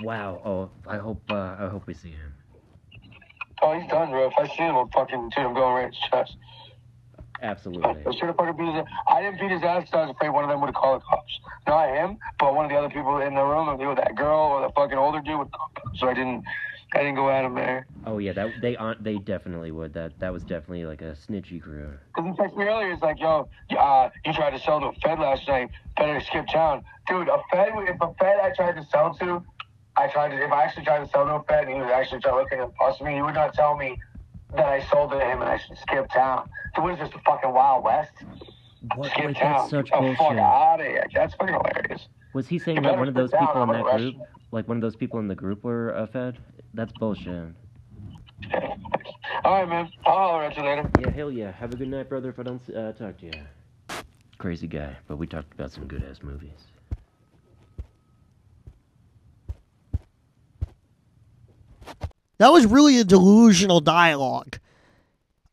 Wow. Oh, I hope uh, I hope we see him.
Oh, he's done, bro. If I see him, I'm fucking, dude, I'm going right in his chest.
Absolutely.
I should have fucking beat his ass. I didn't beat his ass because I was afraid one of them would call the cops. Not him, but one of the other people in the room, either that girl or the fucking older dude would call the cops. So I didn't, I didn't go at him there.
Oh yeah, that they on they definitely would. That that was definitely like a snitchy crew.
Because he texted me earlier, it's like, yo, uh, you tried to sell to a Fed last night, better skip town. Dude, a Fed, if a Fed I tried to sell to, I tried to, if I actually tried to sell to a Fed and he was actually trying to looking at us me, he would not tell me that I sold to him and I should skip town. So what is this, the fucking Wild West?
What?
Skip town.
that's such
Get the fuck out of here. That's fucking hilarious.
Was he saying
You
that one of those people in that group, like one of those people in the group, were uh, fed? That's bullshit.
All right, man. I'll holler at you later.
Yeah, hell yeah. Have a good night, brother. If I don't uh, talk to you. Crazy guy, but we talked about some good ass movies.
That was really a delusional dialogue.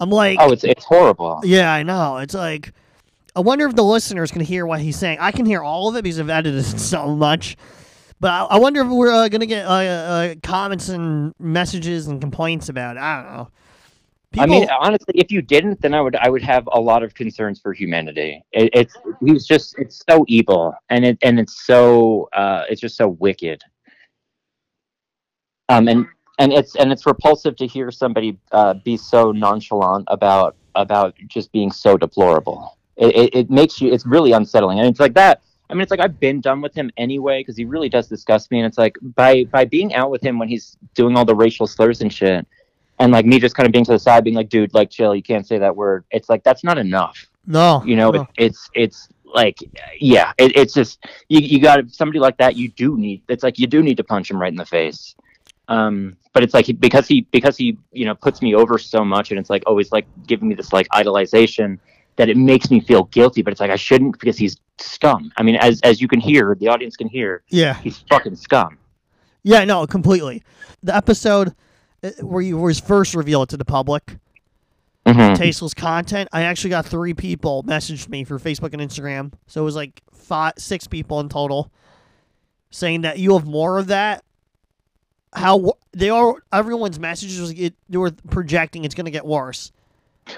I'm like,
Oh, it's it's horrible.
yeah, I know. It's like, I wonder if the listeners can hear what he's saying. I can hear all of it because I've edited it so much. But I, I wonder if we're uh, gonna get uh, uh, comments and messages and complaints about it. I don't know.
I mean, honestly, if you didn't, then I would I would have a lot of concerns for humanity. It, it's he's just it's so evil, and it and it's so uh, it's just so wicked. Um, and and it's and it's repulsive to hear somebody uh, be so nonchalant about about just being so deplorable. It, it, it makes you it's really unsettling, and it's like that. I mean, it's like I've been done with him anyway because he really does disgust me, and it's like by by being out with him when he's doing all the racial slurs and shit and like me just kind of being to the side, being like, "Dude, like, chill. You can't say that word." It's like that's not enough.
no,
You know,
no.
it, it's it's like, yeah, it, it's just you you got somebody like that. You do need. It's like you do need to punch him right in the face. Um, but it's like he, because he because he you know puts me over so much, and it's like always like giving me this like idolization that it makes me feel guilty. But it's like I shouldn't because he's scum. I mean, as as you can hear, the audience can hear,
yeah,
he's fucking scum.
yeah, no, completely. The episode uh, where you was first revealed to the public,
Mhm.
tasteless content. I actually got three people messaged me for Facebook and Instagram, so it was like five, six people in total, saying that you have more of that. How they are? Everyone's messages was it, they were projecting it's going to get worse.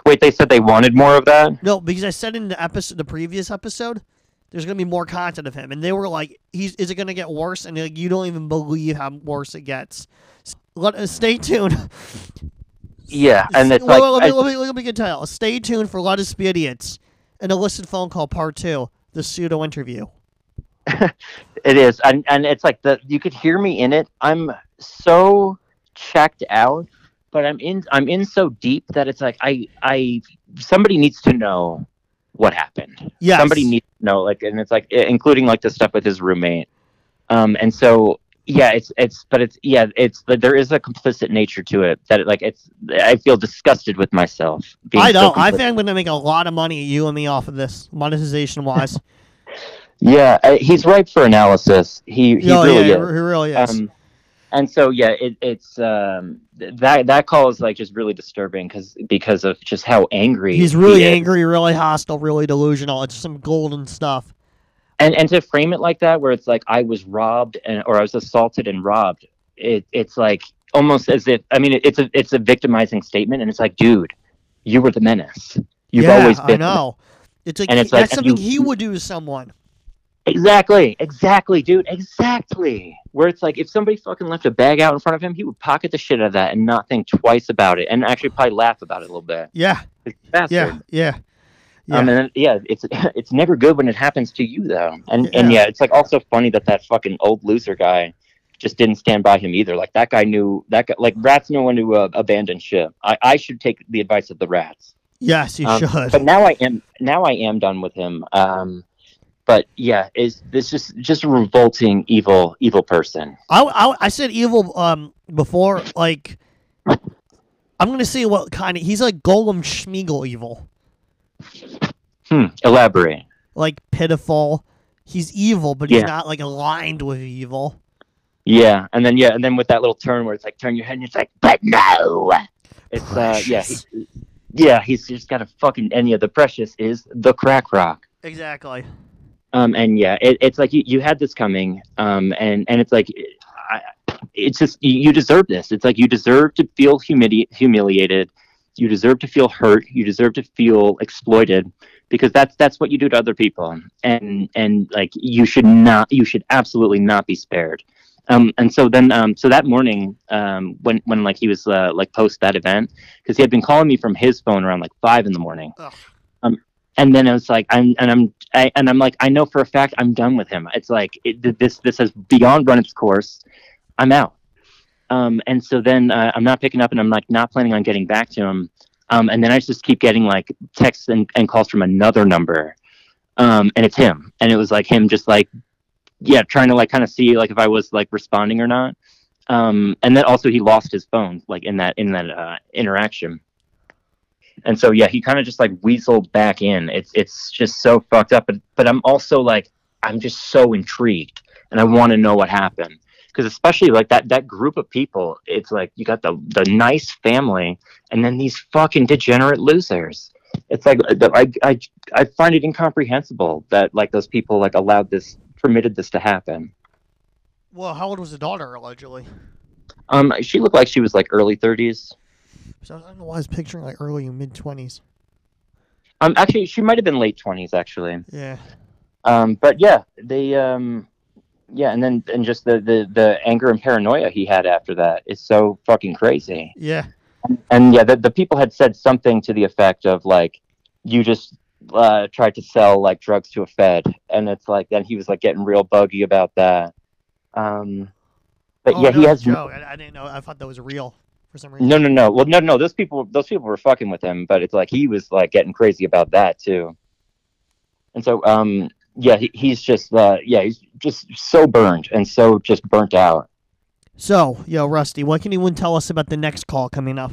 Wait, they said they wanted more of that.
No, because I said in the episode, the previous episode, there's going to be more content of him, and they were like, "He's is it going to get worse?" And like, you don't even believe how worse it gets. S- Let uh, stay tuned.
Yeah, and it's
Wait,
like
let, me,
I-
let, me, let me get tell. Stay tuned for Let Us Be Idiots, an illicit phone call part two, the pseudo interview.
It is, and and it's like the you could hear me in it. I'm so checked out, but I'm in I'm in so deep that it's like I I somebody needs to know what happened.
Yes.
Somebody needs to know, like, and it's like including like the stuff with his roommate. Um, and so yeah, it's it's but it's yeah, it's but there is a complicit nature to it that it, like it's I feel disgusted with myself.
I
so
know. I think I'm going to make a lot of money, you and me, off of this monetization wise.
Yeah, he's ripe for analysis. He he
oh
really
yeah,
is.
he really is.
Um, and so yeah, it, it's um, that that call is like just really disturbing because because of just how angry
He's really
he is.
angry, really hostile, really delusional. It's some golden stuff.
and and to frame it like that, where it's like I was robbed and or I was assaulted and robbed, it it's like almost as if I mean it, it's a it's a victimizing statement, and it's like, dude, you were the menace. You've
yeah,
always
I
been.
know. It's like,
And it's
he-
like,
that's something
you-
he would do to someone.
Exactly, exactly, dude, exactly. Where it's like if somebody fucking left a bag out in front of him, he would pocket the shit out of that and not think twice about it, and actually probably laugh about it a little bit.
Yeah, yeah, yeah. Yeah.
Um, and yeah, it's it's never good when it happens to you though, and and
Yeah.
yeah, it's like also funny that that fucking old loser guy just didn't stand by him either. Like that guy knew that guy, like rats know when to uh, abandon ship. I I should take the advice of the rats.
yes, you
Um,
should.
But now I am now I am done with him. Um, but yeah, is this just just a revolting evil evil person?
I, I, I said evil um before. Like, I'm gonna see what kind of. He's like Gollum Smeagol evil.
Hmm. Elaborate.
Like pitiful. He's evil, but he's
Yeah.
not like aligned with evil.
Yeah, and then yeah, and then with that little turn where it's like turn your head and it's like, but no. It's uh yeah, he, yeah, he's just got a fucking and yeah, the precious is the crack rock.
Exactly.
Um and yeah, it, it's like you, you had this coming, um and and it's like I, it's just you, deserve this. It's like you deserve to feel humili- humiliated, you deserve to feel hurt, you deserve to feel exploited because that's that's what you do to other people, and and like you should not, you should absolutely not be spared. Um, and so then, um, so that morning, um, when when like he was uh, like post that event, because he had been calling me from his phone around like five in the morning.
Ugh.
And then it was like, I'm and I'm I, and I'm like, I know for a fact I'm done with him. It's like it, this this has beyond run its course. I'm out. Um, and so then uh, I'm not picking up, and I'm like not planning on getting back to him. Um, and then I just keep getting like texts and, and calls from another number, um, and it's him. And it was like him just like yeah, trying to like kind of see like if I was like responding or not. Um, and then also he lost his phone like in that in that uh, interaction. And so yeah, he kind of just like weaseled back in. It's it's just so fucked up. But but I'm also like I'm just so intrigued, and I want to know what happened because especially like that that group of people, it's like you got the the nice family, and then these fucking degenerate losers. It's like I I I find it incomprehensible that like those people like allowed this permitted this to happen.
Well, how old was the daughter allegedly?
Um, she looked like she was like early 30s.
So I don't know why I was picturing like early mid twenties.
Um, actually, she might have been late 20s actually.
Yeah.
Um, but yeah, they um, yeah, and then and just the the the anger and paranoia he had after that is so fucking crazy.
Yeah.
And yeah, the the people had said something to the effect of like, you just uh, tried to sell like drugs to a Fed, and it's like then he was like getting real buggy about that. Um, but
oh,
yeah,
no,
he has
Joe. I, I didn't know. I thought that was real for some reason.
No, no, no. Well, no, no. Those people, those people were fucking with him, but it's like he was like getting crazy about that too. And so, um, yeah, he, he's just, uh, yeah, he's just so burned and so just burnt out.
So, yo, Rusty, what can you tell us about the next call coming up?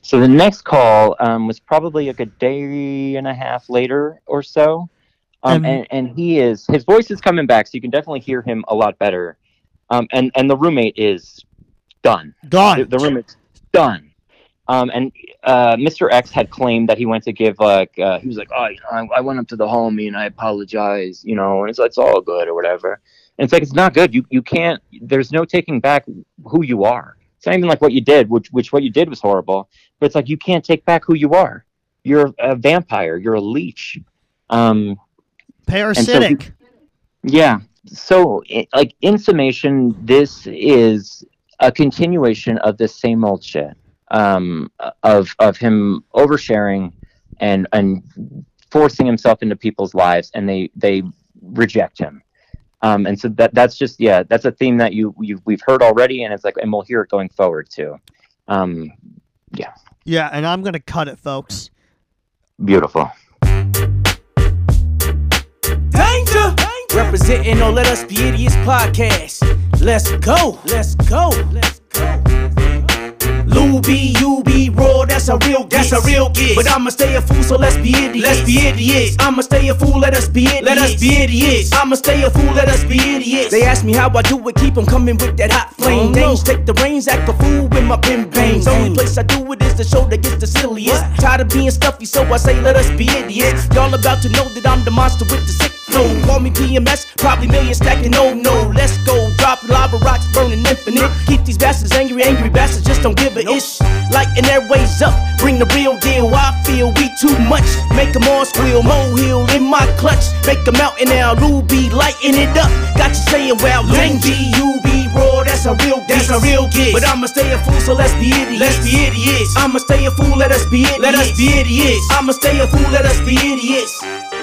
So the next call um, was probably like a day and a half later or so. Um,
Um,
and, and he is his voice is coming back, so you can definitely hear him a lot better. Um, and and the roommate is done.
Gone.
the, the roommate's done. Um, and uh, Mr. X had claimed that he went to give like uh, he was like, oh, you know, I, I went up to the homie and I apologize, you know, and it's it's all good or whatever. And it's like it's not good. You you can't. There's no taking back who you are. It's not even like what you did, which which what you did was horrible. But it's like you can't take back who you are. You're a vampire. You're a leech. Um,
Parasitic.
yeah. So, i- like in summation, this is a continuation of this same old shit. Um, of of him oversharing and and forcing himself into people's lives, and they they reject him. Um, and so that that's just yeah, that's a theme that you you we've heard already, and it's like, and we'll hear it going forward too. Um,
yeah, Yeah, and I'm gonna cut it, folks.
beautiful.
Danger! Representing on Let Us Be Idiots podcast. Let's go. Let's go. Let's go. Lou B, U B, raw, that's a real That's a real gig. But I'ma stay a fool, so let's be idiots. Let's be idiots. I'ma stay a fool, let us be idiots. Let us be idiots. I'ma stay a fool, let us be idiots. They ask me how I do it, keep 'em coming with that hot oh, flame. Danes take the reins, act a fool with my pin pains. Only place I do it is the show that gets the silliest. Tired of being stuffy, so I say let us be idiots. Y'all about to know that I'm the monster with the sick Call me PMS, probably million stacking, no, no. Let's go, drop lava rocks, burning infinite. Keep these bastards angry, angry bastards just don't give a ish. Lighting their ways up, bring the real deal. I feel we too much, make them all squeal. Molehill in my clutch, make a mountain now. Ruby lighting it up, got you saying, well, danger. You be raw, that's a real that's a real gift. But I'ma stay a fool, so let's be idiots. Let's be idiots. I'ma stay a fool, let us be idiots. Let us be idiots. I'ma stay a fool, let us be idiots.